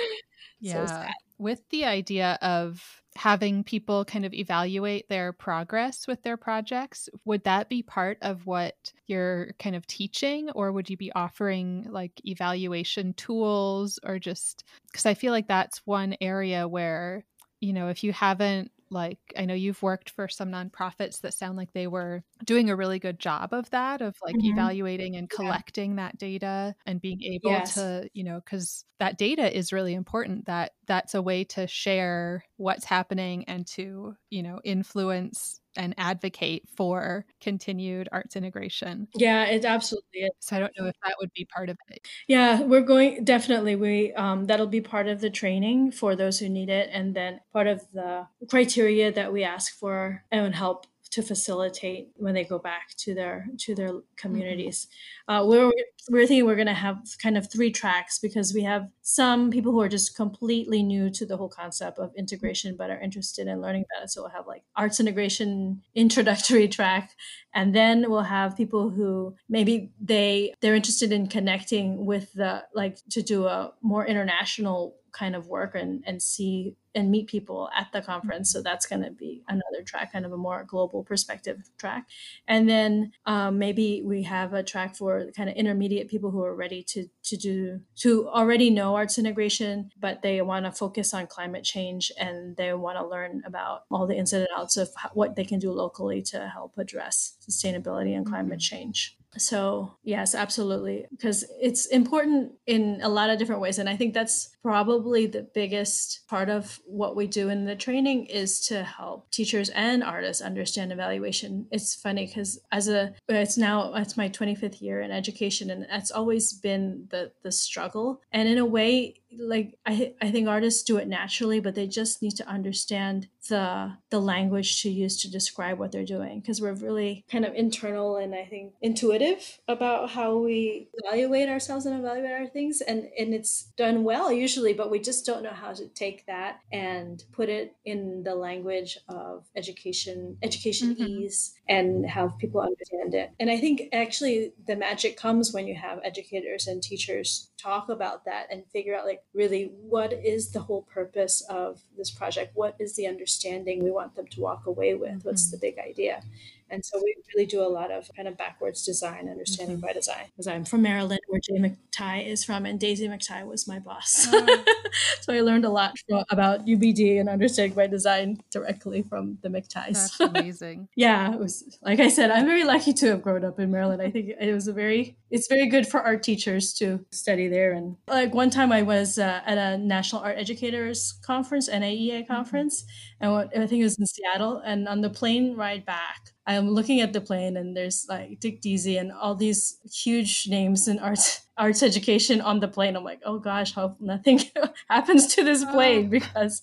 yeah. So With the idea of having people kind of evaluate their progress with their projects, would that be part of what you're kind of teaching, or would you be offering like evaluation tools, or just because I feel like that's one area where, you know, if you haven't like i know you've worked for some nonprofits that sound like they were doing a really good job of that of like mm-hmm. evaluating and collecting yeah. that data and being able yes. to you know because that data is really important that that's a way to share what's happening and to you know influence and advocate for continued arts integration. Yeah, it absolutely is. So I don't know if that would be part of it. Yeah, we're going definitely we um that'll be part of the training for those who need it and then part of the criteria that we ask for and help to facilitate when they go back to their to their communities. Mm-hmm. Uh, we're we're thinking we're going to have kind of three tracks because we have some people who are just completely new to the whole concept of integration but are interested in learning about it. So we'll have like arts integration introductory track, and then we'll have people who maybe they they're interested in connecting with the like to do a more international kind of work and and see and meet people at the conference. So that's going to be another track, kind of a more global perspective track. And then um, maybe we have a track for kind of intermediate people who are ready to to do to already know arts integration, but they want to focus on climate change and they want to learn about all the ins and outs of what they can do locally to help address sustainability and climate mm-hmm. change. So, yes, absolutely. Because it's important in a lot of different ways. And I think that's probably the biggest part of what we do in the training is to help teachers and artists understand evaluation. It's funny because as a, it's now, it's my 25th year in education and that's always been the, the struggle. And in a way, like I, I think artists do it naturally, but they just need to understand the the language to use to describe what they're doing because we're really kind of internal and I think intuitive about how we evaluate ourselves and evaluate our things and and it's done well usually but we just don't know how to take that and put it in the language of education education mm-hmm. ease and have people understand it. And I think actually the magic comes when you have educators and teachers talk about that and figure out like really what is the whole purpose of this project? What is the understanding we want them to walk away with? Mm-hmm. what's the big idea and so we really do a lot of kind of backwards design, understanding mm-hmm. by design. Because I'm from Maryland, where Jay McTighe is from, and Daisy McTighe was my boss. Oh. so I learned a lot from, about UBD and understanding by design directly from the McTighes. That's amazing. yeah, it was like I said, I'm very lucky to have grown up in Maryland. I think it was a very, it's very good for art teachers to study there. And like one time I was uh, at a National Art Educators Conference, NAEA mm-hmm. conference, mm-hmm. and what, I think it was in Seattle. And on the plane ride back, I'm looking at the plane and there's like Dick Deasy and all these huge names in arts arts education on the plane. I'm like, oh gosh, hope nothing happens to this plane oh. because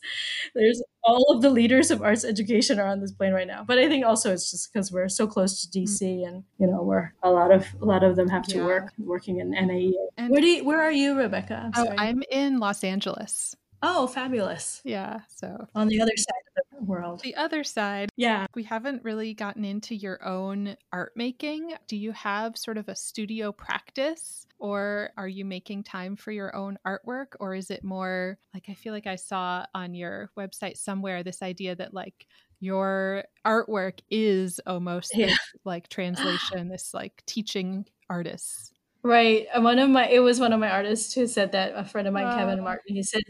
there's all of the leaders of arts education are on this plane right now. But I think also it's just because we're so close to DC mm-hmm. and you know where a lot of a lot of them have to yeah. work working in NAE. And where do you, where are you, Rebecca? I'm oh, I'm in Los Angeles. Oh, fabulous. Yeah. So on the other side of the world. The other side. Yeah. We haven't really gotten into your own art making. Do you have sort of a studio practice or are you making time for your own artwork or is it more like I feel like I saw on your website somewhere this idea that like your artwork is almost yeah. this, like translation, this like teaching artists. Right. One of my it was one of my artists who said that a friend of mine, oh. Kevin Martin. He said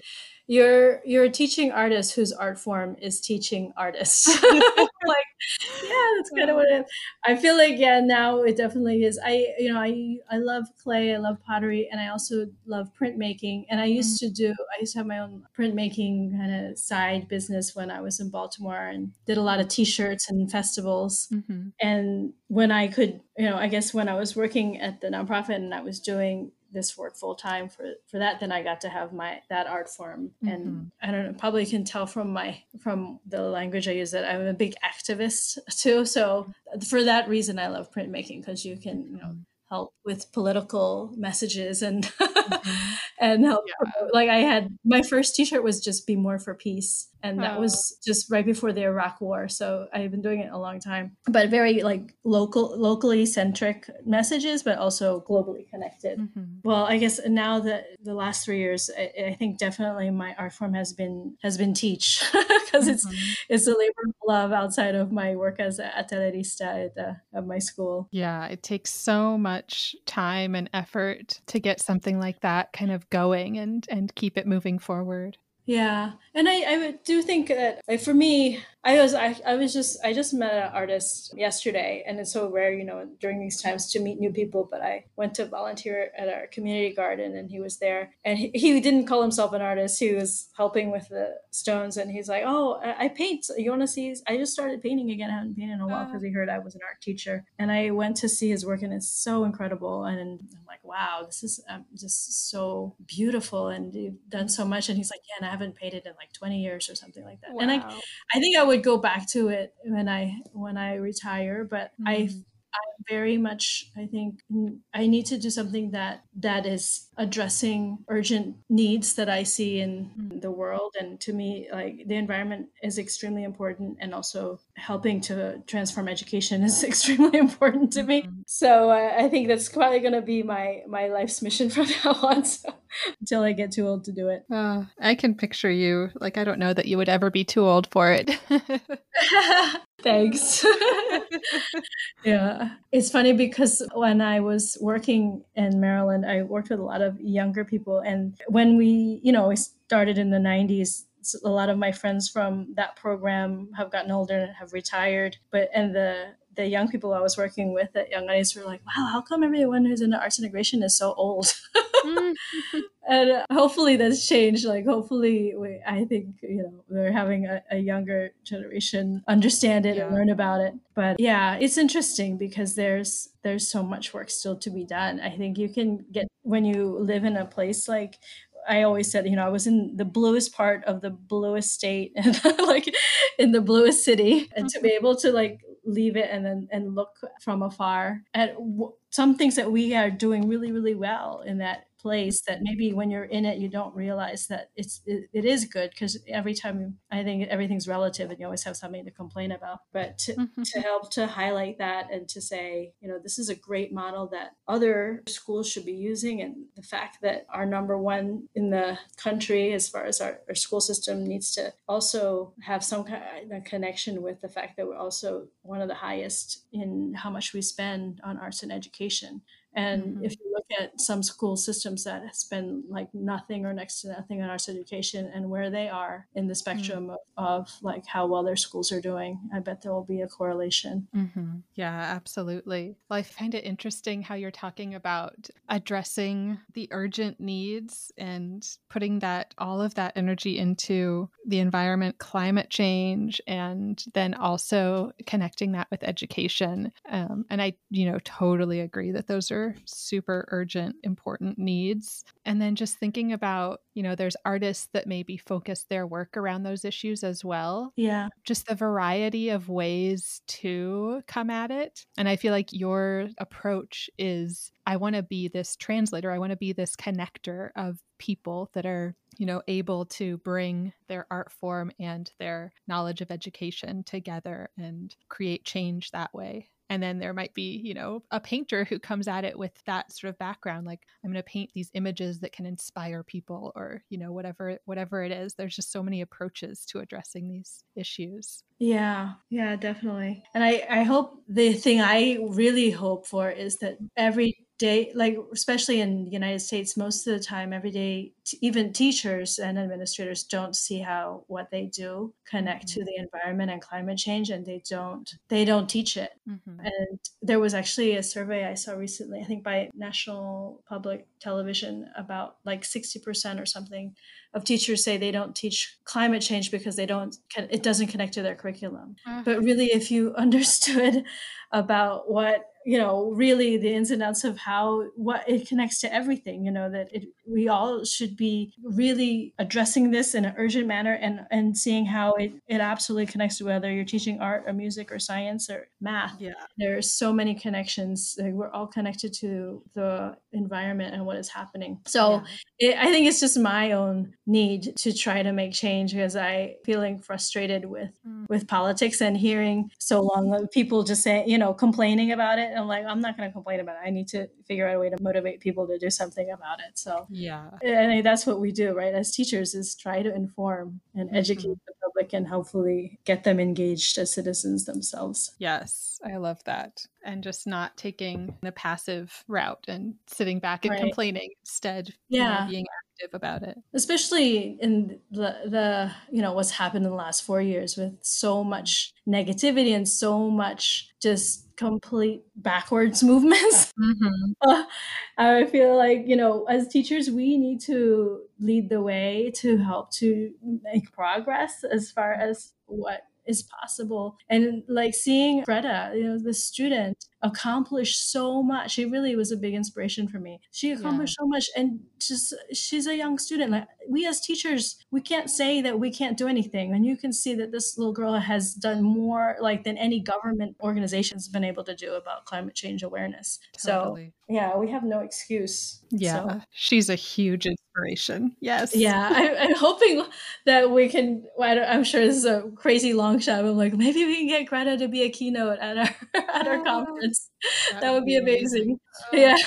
you're you're a teaching artist whose art form is teaching artists like yeah that's kind of what it is i feel like yeah now it definitely is i you know i i love clay i love pottery and i also love printmaking and i used mm-hmm. to do i used to have my own printmaking kind of side business when i was in baltimore and did a lot of t-shirts and festivals mm-hmm. and when i could you know i guess when i was working at the nonprofit and i was doing this work full time for for that then i got to have my that art form mm-hmm. and i don't know probably can tell from my from the language i use that i'm a big activist too so for that reason i love printmaking because you can you know help with political messages and mm-hmm. And help yeah. like i had my first t-shirt was just be more for peace and that oh. was just right before the iraq war so i've been doing it a long time but very like local locally centric messages but also globally connected mm-hmm. well i guess now that the last three years I, I, think definitely my art form has been has been teach because mm-hmm. it's it's a labor of love outside of my work as a talerista at, uh, at my school yeah it takes so much time and effort to get something like that kind of going and and keep it moving forward yeah, and I, I do think that like, for me, I was I, I was just I just met an artist yesterday, and it's so rare, you know, during these times to meet new people. But I went to volunteer at our community garden, and he was there, and he, he didn't call himself an artist. He was helping with the stones, and he's like, "Oh, I, I paint. You want to see? I just started painting again. I haven't painted in a while because he heard I was an art teacher, and I went to see his work, and it's so incredible. And I'm like, wow, this is um, just so beautiful, and you've done so much. And he's like, yeah, and I haven't painted in like 20 years or something like that. Wow. And I, I think I would go back to it when I when I retire, but mm-hmm. I I very much I think I need to do something that that is addressing urgent needs that I see in mm-hmm. the world and to me like the environment is extremely important and also helping to transform education is extremely important to me. Mm-hmm. So uh, I think that's probably going to be my my life's mission from now on so, until I get too old to do it. Uh, I can picture you like I don't know that you would ever be too old for it. Thanks. yeah. It's funny because when I was working in Maryland, I worked with a lot of younger people. And when we, you know, we started in the 90s, a lot of my friends from that program have gotten older and have retired. But, and the, the young people I was working with at Young Audience were like, wow, how come everyone who's into arts integration is so old? mm-hmm. and hopefully that's changed. Like, hopefully, we, I think, you know, we're having a, a younger generation understand it yeah. and learn about it. But yeah, it's interesting because there's there's so much work still to be done. I think you can get when you live in a place like I always said, you know, I was in the bluest part of the bluest state and like in the bluest city. And to be able to like leave it and then and look from afar at w- some things that we are doing really really well in that place that maybe when you're in it you don't realize that it's it, it is good because every time i think everything's relative and you always have something to complain about but to, mm-hmm. to help to highlight that and to say you know this is a great model that other schools should be using and the fact that our number one in the country as far as our, our school system needs to also have some kind of connection with the fact that we're also one of the highest in how much we spend on arts and education and mm-hmm. if you look at some school systems that spend like nothing or next to nothing on arts education and where they are in the mm. spectrum mm-hmm. of, of, like how well their schools are doing, I bet there will be a correlation. Mm-hmm. Yeah, absolutely. Well, I find it interesting how you're talking about addressing the urgent needs and putting that all of that energy into the environment, climate change, and then also connecting that with education. Um, and I, you know, totally agree that those are super urgent, important needs. And then just thinking about, you know, there's artists that maybe focus their work around those issues as well. Yeah. Just the variety of ways to come at it. And I feel like your approach is I want to be this translator, I want to be this connector of people that are you know able to bring their art form and their knowledge of education together and create change that way and then there might be you know a painter who comes at it with that sort of background like i'm going to paint these images that can inspire people or you know whatever whatever it is. There's just so many approaches to addressing these issues. Yeah. Yeah definitely. And i i hope the thing i really hope for is that every day like especially in the united states most of the time every day t- even teachers and administrators don't see how what they do connect mm-hmm. to the environment and climate change and they don't they don't teach it mm-hmm. and there was actually a survey i saw recently i think by national public television about like 60% or something of teachers say they don't teach climate change because they don't it doesn't connect to their curriculum uh-huh. but really if you understood about what you know really the ins and outs of how what it connects to everything you know that it, we all should be really addressing this in an urgent manner and and seeing how it it absolutely connects to whether you're teaching art or music or science or math. Yeah. There's so many connections. Like we're all connected to the environment and what is happening. So yeah. it, i think it's just my own need to try to make change because i feeling frustrated with mm. with politics and hearing so long people just say you know complaining about it I'm like, I'm not going to complain about it. I need to figure out a way to motivate people to do something about it. So yeah, and that's what we do, right? As teachers, is try to inform and educate mm-hmm. the public and hopefully get them engaged as citizens themselves. Yes, I love that, and just not taking the passive route and sitting back and right. complaining instead. Yeah, you know, being active about it especially in the the you know what's happened in the last four years with so much negativity and so much just complete backwards movements. Mm-hmm. Uh, I feel like, you know, as teachers, we need to lead the way to help to make progress as far as what is possible. And like seeing Greta, you know, the student accomplished so much. She really was a big inspiration for me. She accomplished yeah. so much and just she's a young student. Like we as teachers, we can't say that we can't do anything. And you can see that this little girl has done more like than any government organization has been able to do about climate change awareness. Totally. So yeah, we have no excuse. Yeah. So. She's a huge inspiration. Yes. Yeah. I, am hoping that we can I'm sure this is a crazy long shot. I'm like, maybe we can get Greta to be a keynote at our at our conference that, that would be amazing. amazing.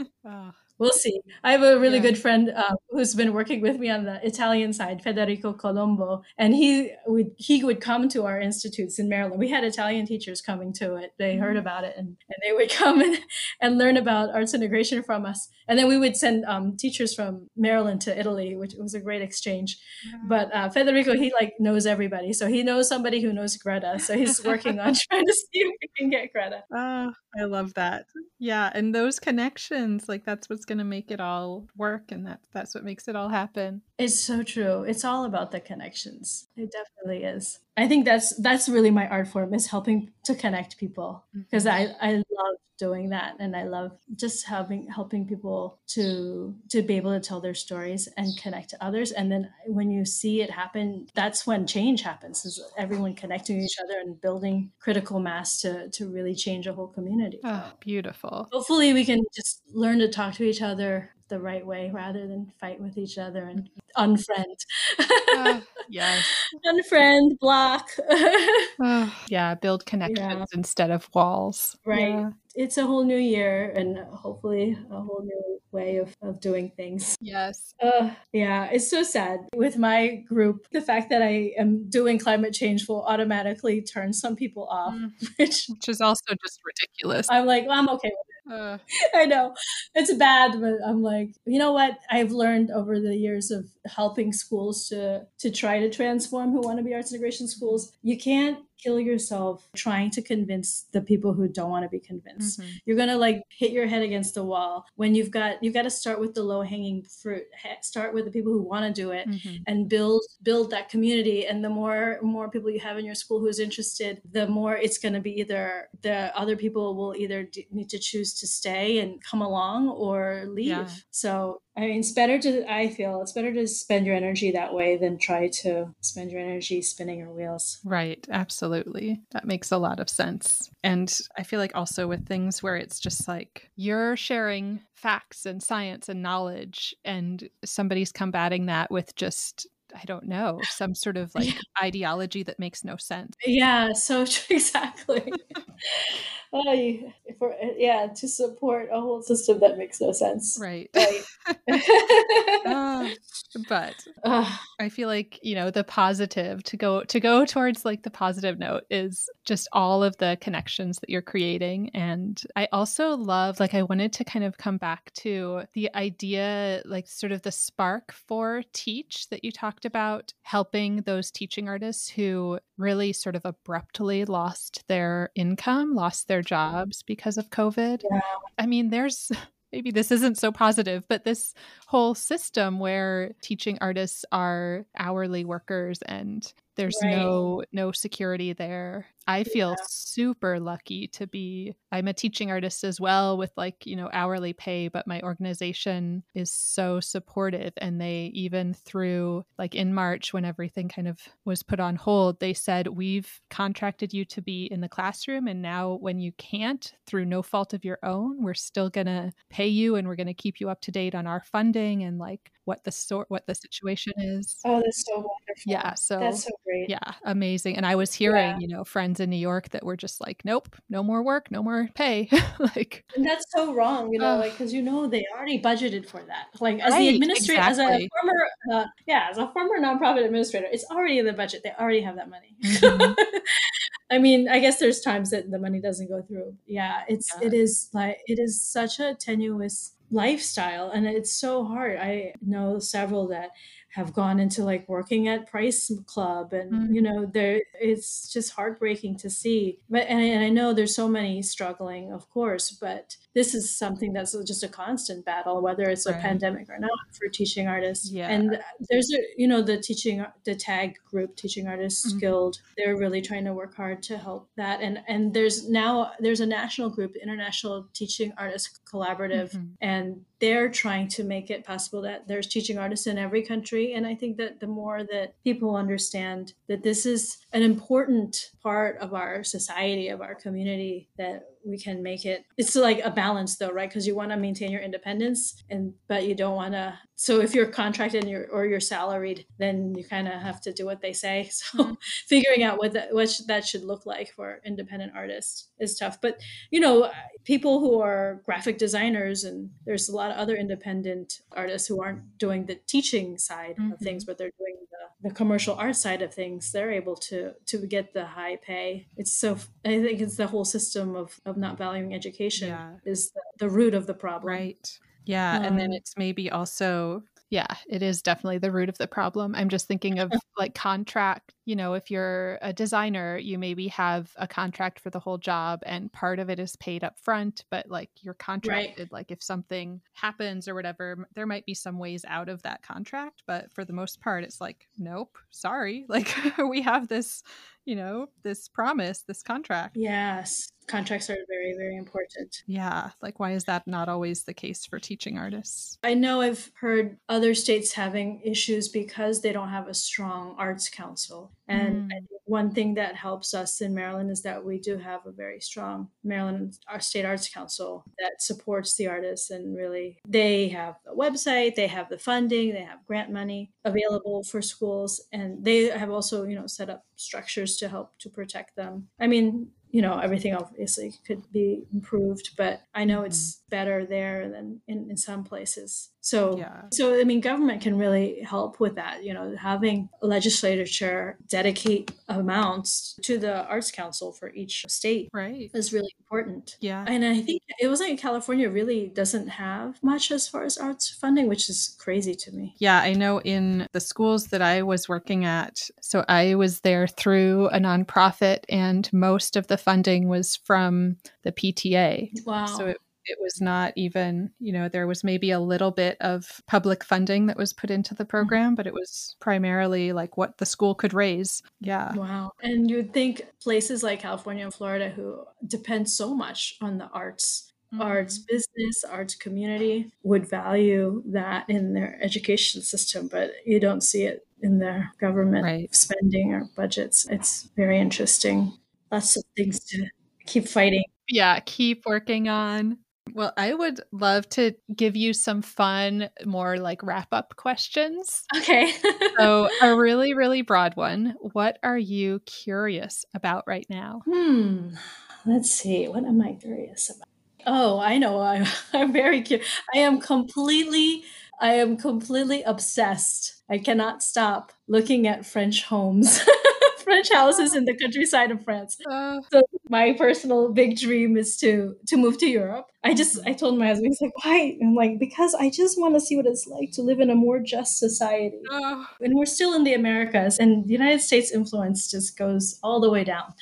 Oh. Yeah. oh. We'll see. I have a really yeah. good friend uh, who's been working with me on the Italian side, Federico Colombo, and he would he would come to our institutes in Maryland. We had Italian teachers coming to it. They heard mm-hmm. about it, and, and they would come and, and learn about arts integration from us. And then we would send um, teachers from Maryland to Italy, which was a great exchange. Yeah. But uh, Federico, he like knows everybody, so he knows somebody who knows Greta. So he's working on trying to see if we can get Greta. Oh, I love that. Yeah, and those connections, like that's what's going to make it all work and that that's what makes it all happen. It's so true. It's all about the connections. It definitely is. I think that's that's really my art form is helping to connect people because mm-hmm. I I love doing that and I love just helping helping people to to be able to tell their stories and connect to others and then when you see it happen that's when change happens is everyone connecting each other and building critical mass to to really change a whole community. Oh, beautiful. Hopefully we can just learn to talk to each other the right way rather than fight with each other and unfriend. uh, yes. Unfriend, block. uh, yeah, build connections yeah. instead of walls. Right. Yeah. It's a whole new year and hopefully a whole new way of, of doing things. Yes. Uh, yeah, it's so sad. With my group, the fact that I am doing climate change will automatically turn some people off, mm. which, which is also just ridiculous. I'm like, well, I'm okay with it. Uh. I know it's bad, but I'm like, you know what? I've learned over the years of helping schools to to try to transform who want to be arts integration schools. You can't kill yourself trying to convince the people who don't want to be convinced. Mm-hmm. You're going to like hit your head against the wall when you've got you've got to start with the low hanging fruit. Start with the people who want to do it mm-hmm. and build build that community and the more more people you have in your school who's interested, the more it's going to be either the other people will either need to choose to stay and come along or leave. Yeah. So I mean, it's better to, I feel, it's better to spend your energy that way than try to spend your energy spinning your wheels. Right. Absolutely. That makes a lot of sense. And I feel like also with things where it's just like you're sharing facts and science and knowledge, and somebody's combating that with just I don't know, some sort of like yeah. ideology that makes no sense. Yeah, so exactly. oh, for yeah, to support a whole system that makes no sense. Right. right. uh, but uh, I feel like you know the positive to go to go towards like the positive note is just all of the connections that you're creating, and I also love like I wanted to kind of come back to the idea like sort of the spark for teach that you talked about helping those teaching artists who really sort of abruptly lost their income, lost their jobs because of COVID. Yeah. I mean, there's maybe this isn't so positive, but this whole system where teaching artists are hourly workers and there's right. no no security there i feel yeah. super lucky to be i'm a teaching artist as well with like you know hourly pay but my organization is so supportive and they even through like in march when everything kind of was put on hold they said we've contracted you to be in the classroom and now when you can't through no fault of your own we're still going to pay you and we're going to keep you up to date on our funding and like what the sort what the situation is oh that's so wonderful yeah so that's so great. Yeah, amazing. And I was hearing, yeah. you know, friends in New York that were just like, nope, no more work, no more pay. like, and that's so wrong, you know, uh, like because you know they already budgeted for that. Like as right, the administrator, exactly. as a former, uh, yeah, as a former nonprofit administrator, it's already in the budget. They already have that money. Mm-hmm. I mean, I guess there's times that the money doesn't go through. Yeah, it's yeah. it is like it is such a tenuous lifestyle and it's so hard. I know several that have gone into like working at Price Club, and mm-hmm. you know, there it's just heartbreaking to see. But and, and I know there's so many struggling, of course, but this is something that's just a constant battle, whether it's a pandemic or not, for teaching artists. Yeah. And there's a, you know, the teaching, the TAG group, Teaching Artists mm-hmm. Guild, they're really trying to work hard to help that. And and there's now there's a national group, International Teaching Artists Collaborative, mm-hmm. and they're trying to make it possible that there's teaching artists in every country. And I think that the more that people understand that this is an important part of our society, of our community, that we can make it it's like a balance though right because you want to maintain your independence and but you don't want to so if you're contracted and you're, or you're salaried then you kind of have to do what they say so mm-hmm. figuring out what that what that should look like for independent artists is tough but you know people who are graphic designers and there's a lot of other independent artists who aren't doing the teaching side mm-hmm. of things but they're doing the, the commercial art side of things they're able to to get the high pay it's so i think it's the whole system of, of not valuing education yeah. is the, the, root of the problem right yeah um, and then um, it's maybe also yeah, it is definitely the root of the problem. I'm just thinking of like contract, you know, if you're a designer, you maybe have a contract for the whole job and part of it is paid up front, but like you're contracted right. like if something happens or whatever, there might be some ways out of that contract, but for the most part it's like nope, sorry. Like we have this you know this promise this contract yes contracts are very, very important. Yeah. Like, why is that not always the case for teaching artists? I know I've heard other states having issues because they don't have a strong arts council. And mm. one thing that helps us in Maryland is that we do have a very strong Maryland our State Arts Council that supports the artists and really they have a website, they have the funding, they have grant money available for schools, and they have also you know set up structures to help to protect them. I mean, you know everything obviously could be improved but i know it's mm-hmm. better there than in, in some places so yeah. so i mean government can really help with that you know having a legislature dedicate amounts to the arts council for each state right is really important yeah and i think it was like california really doesn't have much as far as arts funding which is crazy to me yeah i know in the schools that i was working at so i was there through a nonprofit and most of the funding was from the PTA. Wow. So it, it was not even, you know, there was maybe a little bit of public funding that was put into the mm-hmm. program, but it was primarily like what the school could raise. Yeah. Wow. And you'd think places like California and Florida, who depend so much on the arts, mm-hmm. arts business, arts community, would value that in their education system, but you don't see it in their government right. spending or budgets. It's very interesting lots of things to keep fighting. Yeah, keep working on. Well, I would love to give you some fun, more like wrap up questions. Okay. so, a really, really broad one. What are you curious about right now? Hmm. Let's see. What am I curious about? Oh, I know. I'm, I'm very curious. I am completely, I am completely obsessed. I cannot stop looking at French homes. French houses in the countryside of France. Uh, so my personal big dream is to to move to Europe. I just I told my husband he's like why I'm like because I just want to see what it's like to live in a more just society. Uh, and we're still in the Americas, and the United States influence just goes all the way down.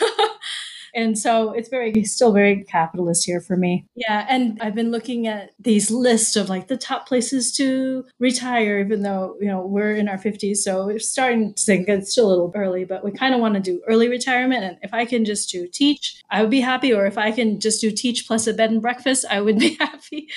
And so it's very, still very capitalist here for me. Yeah. And I've been looking at these lists of like the top places to retire, even though, you know, we're in our 50s. So we're starting to think it's still a little early, but we kind of want to do early retirement. And if I can just do teach, I would be happy. Or if I can just do teach plus a bed and breakfast, I would be happy.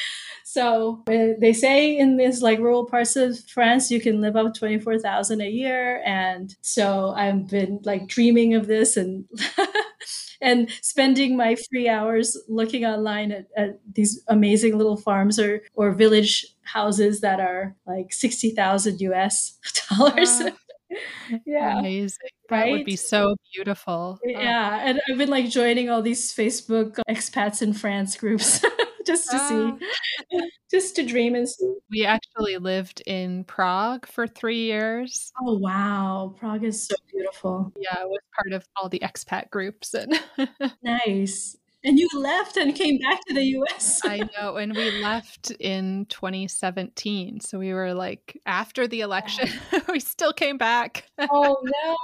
So uh, they say in these like rural parts of France, you can live up 24,000 a year. And so I've been like dreaming of this and and spending my free hours looking online at, at these amazing little farms or, or village houses that are like 60,000 US dollars. Uh, yeah. Amazing. Right? That would be so beautiful. Yeah. Oh. And I've been like joining all these Facebook expats in France groups just to uh. see, ah. just to dream and see. We actually lived in Prague for three years. Oh, wow. Prague is so beautiful. Yeah, it was part of all the expat groups. And nice. And you left and came back to the US. I know. And we left in 2017. So we were like, after the election, we still came back. oh, no.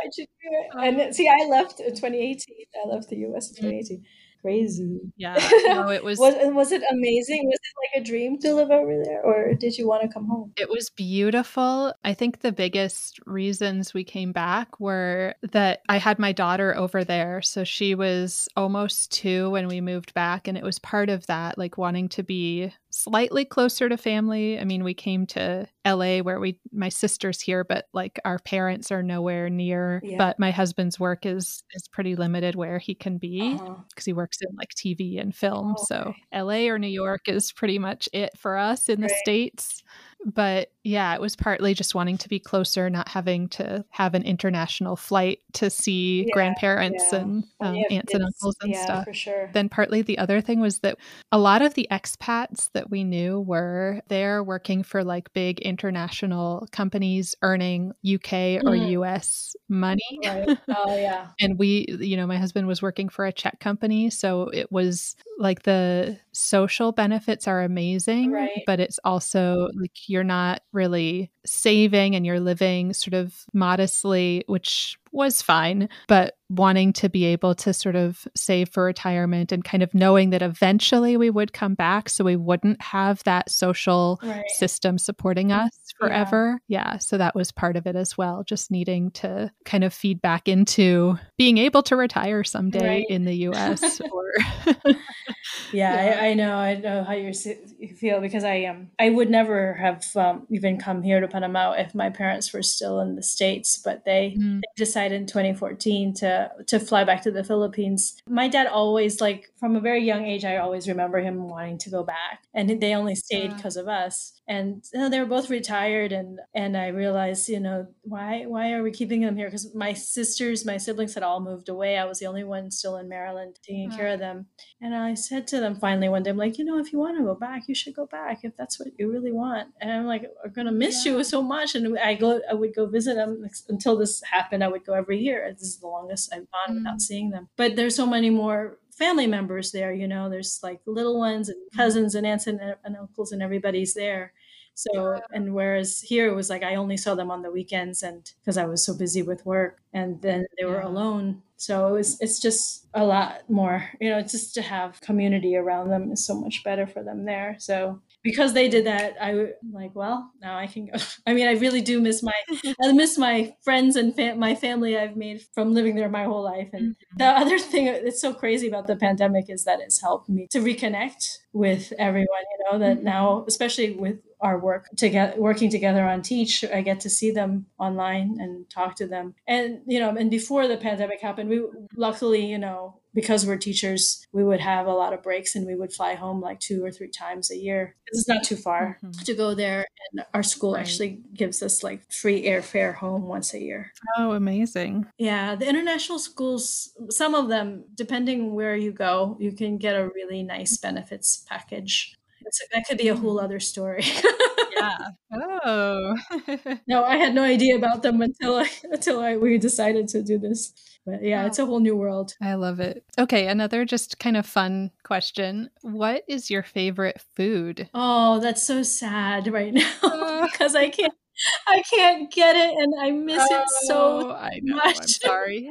Why'd you do it? Uh. And uh, see, I left in 2018. I left the US in mm. 2018. Crazy. Yeah, no, it was. was was it amazing? Was it like a dream to live over there, or did you want to come home? It was beautiful. I think the biggest reasons we came back were that I had my daughter over there, so she was almost two when we moved back, and it was part of that, like wanting to be slightly closer to family. I mean, we came to LA where we my sister's here, but like our parents are nowhere near. Yeah. But my husband's work is is pretty limited where he can be because uh-huh. he works in like TV and film. Oh, okay. So LA or New York is pretty much it for us in the states but yeah, it was partly just wanting to be closer, not having to have an international flight to see yeah, grandparents yeah. and um, aunts and uncles and yeah, stuff. For sure. Then partly the other thing was that a lot of the expats that we knew were there working for like big international companies earning UK or mm. US money. Right. Oh yeah. and we, you know, my husband was working for a Czech company, so it was like the social benefits are amazing, right. but it's also like you're not really saving and you're living sort of modestly, which was fine, but wanting to be able to sort of save for retirement and kind of knowing that eventually we would come back so we wouldn't have that social right. system supporting us forever. Yeah. yeah. So that was part of it as well, just needing to kind of feed back into being able to retire someday right. in the US or yeah, yeah. I, I, know. I know how you feel because I am. Um, I would never have um, even come here to Panama if my parents were still in the states, but they, mm. they decided in 2014 to to fly back to the Philippines. My dad always like from a very young age. I always remember him wanting to go back, and they only stayed because yeah. of us and you know, they were both retired and and i realized you know why why are we keeping them here because my sisters my siblings had all moved away i was the only one still in maryland taking care of them and i said to them finally one day i'm like you know if you want to go back you should go back if that's what you really want and i'm like we're gonna miss yeah. you so much and i go i would go visit them until this happened i would go every year this is the longest i've gone mm. without seeing them but there's so many more family members there you know there's like little ones and mm-hmm. cousins and aunts and, and uncles and everybody's there so and whereas here it was like i only saw them on the weekends and because i was so busy with work and then they were yeah. alone so it was it's just a lot more you know just to have community around them is so much better for them there so because they did that i like well now i can go i mean i really do miss my i miss my friends and fam- my family i've made from living there my whole life and mm-hmm. the other thing that's so crazy about the pandemic is that it's helped me to reconnect with everyone you know that mm-hmm. now especially with our work together working together on teach i get to see them online and talk to them and you know and before the pandemic happened we luckily you know because we're teachers, we would have a lot of breaks and we would fly home like two or three times a year. It's not too far mm-hmm. to go there. And our school right. actually gives us like free airfare home once a year. Oh, amazing. Yeah. The international schools, some of them, depending where you go, you can get a really nice benefits package. That could be a whole other story. yeah. Oh. no, I had no idea about them until I until I we decided to do this. But yeah, it's a whole new world. I love it. Okay, another just kind of fun question. What is your favorite food? Oh, that's so sad right now uh. because I can't I can't get it and I miss oh, it so oh, I know. much. I'm sorry.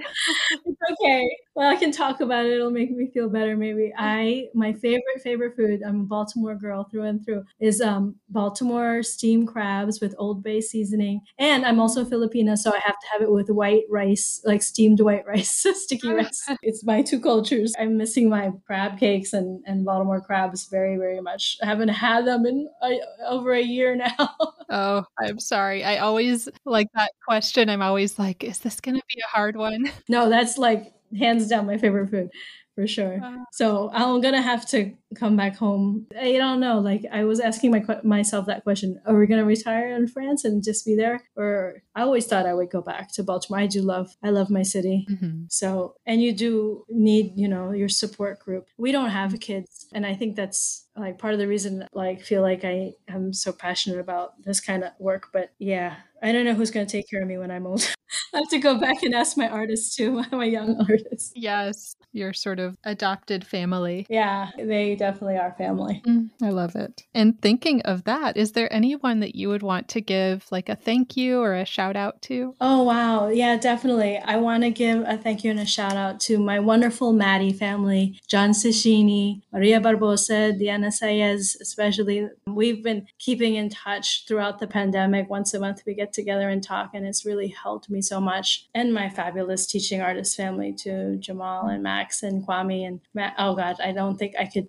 it's okay. Well, I can talk about it. It'll make me feel better maybe. I my favorite favorite food, I'm a Baltimore girl through and through, is um Baltimore steamed crabs with Old Bay seasoning. And I'm also Filipina, so I have to have it with white rice, like steamed white rice, sticky rice. It's my two cultures. I'm missing my crab cakes and and Baltimore crabs very very much. I haven't had them in uh, over a year now. oh, I'm sorry. I always like that question. I'm always like, is this going to be a hard one? No, that's like hands down my favorite food for sure. Wow. So I'm gonna have to come back home. I don't know. Like I was asking my myself that question: Are we gonna retire in France and just be there? Or I always thought I would go back to Baltimore. I do love. I love my city. Mm-hmm. So and you do need you know your support group. We don't have kids, and I think that's like part of the reason like feel like I am so passionate about this kind of work. But yeah, I don't know who's going to take care of me when I'm old. I have to go back and ask my artists too, my young artists. Yes, your sort of adopted family. Yeah, they definitely are family. Mm, I love it. And thinking of that, is there anyone that you would want to give like a thank you or a shout out to? Oh, wow. Yeah, definitely. I want to give a thank you and a shout out to my wonderful MATI family, John Cicchini, Maria Barbosa, Diana Saez, especially. We've been keeping in touch throughout the pandemic. Once a month, we get together and talk, and it's really helped me so much. And my fabulous teaching artist family to Jamal and Max and Kwame and Matt. Oh God, I don't think I could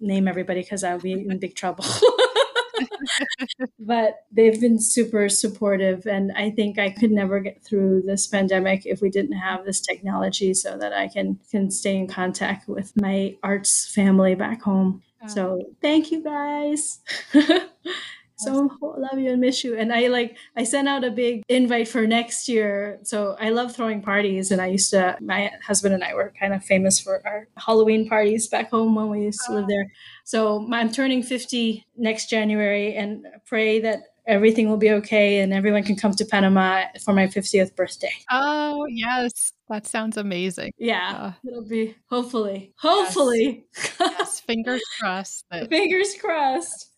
name everybody because I'll be in big trouble. but they've been super supportive and i think i could never get through this pandemic if we didn't have this technology so that i can can stay in contact with my arts family back home. Oh. So thank you guys so love you and miss you. And i like i sent out a big invite for next year. So i love throwing parties. And i used to my husband and i were kind of famous for our halloween parties back home when we used to live there. So i'm turning 50 next january and pray that everything will be okay and everyone can come to panama for my 50th birthday. Oh yes. That sounds amazing. Yeah, uh, it'll be hopefully, hopefully. Yes, yes. Fingers crossed. That- fingers crossed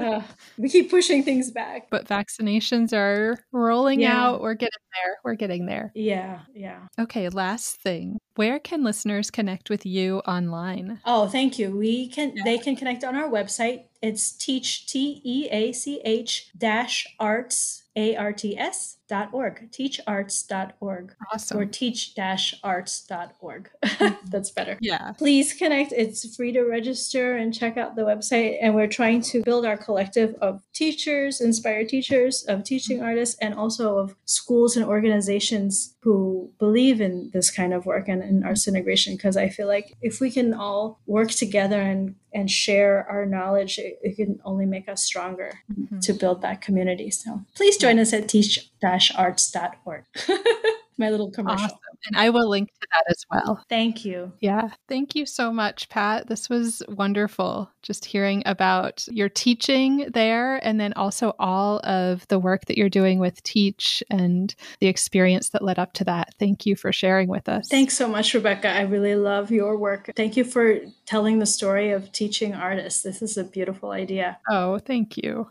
uh, we keep pushing things back. But vaccinations are rolling yeah. out. We're getting there. We're getting there. Yeah, yeah. Okay, last thing. Where can listeners connect with you online? Oh, thank you. We can they can connect on our website. It's teach T E A C H dash arts A R T S teacharts.org, awesome. or teach-arts.org. That's better. Yeah. Please connect. It's free to register and check out the website. And we're trying to build our collective of teachers, inspired teachers, of teaching mm-hmm. artists, and also of schools and organizations who believe in this kind of work and in arts integration. Because I feel like if we can all work together and and share our knowledge, it, it can only make us stronger mm-hmm. to build that community. So please join us at Teach arts.org. My little commercial. Awesome. And I will link to that as well. Thank you. Yeah. Thank you so much, Pat. This was wonderful just hearing about your teaching there and then also all of the work that you're doing with Teach and the experience that led up to that. Thank you for sharing with us. Thanks so much, Rebecca. I really love your work. Thank you for telling the story of teaching artists. This is a beautiful idea. Oh, thank you.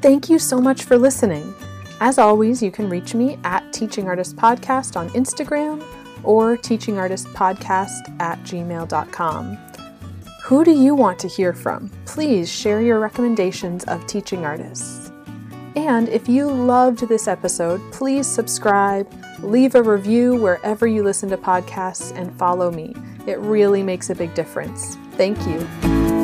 Thank you so much for listening. As always, you can reach me at Teaching Artist Podcast on Instagram or Teaching Artist Podcast at gmail.com. Who do you want to hear from? Please share your recommendations of teaching artists. And if you loved this episode, please subscribe, leave a review wherever you listen to podcasts, and follow me. It really makes a big difference. Thank you.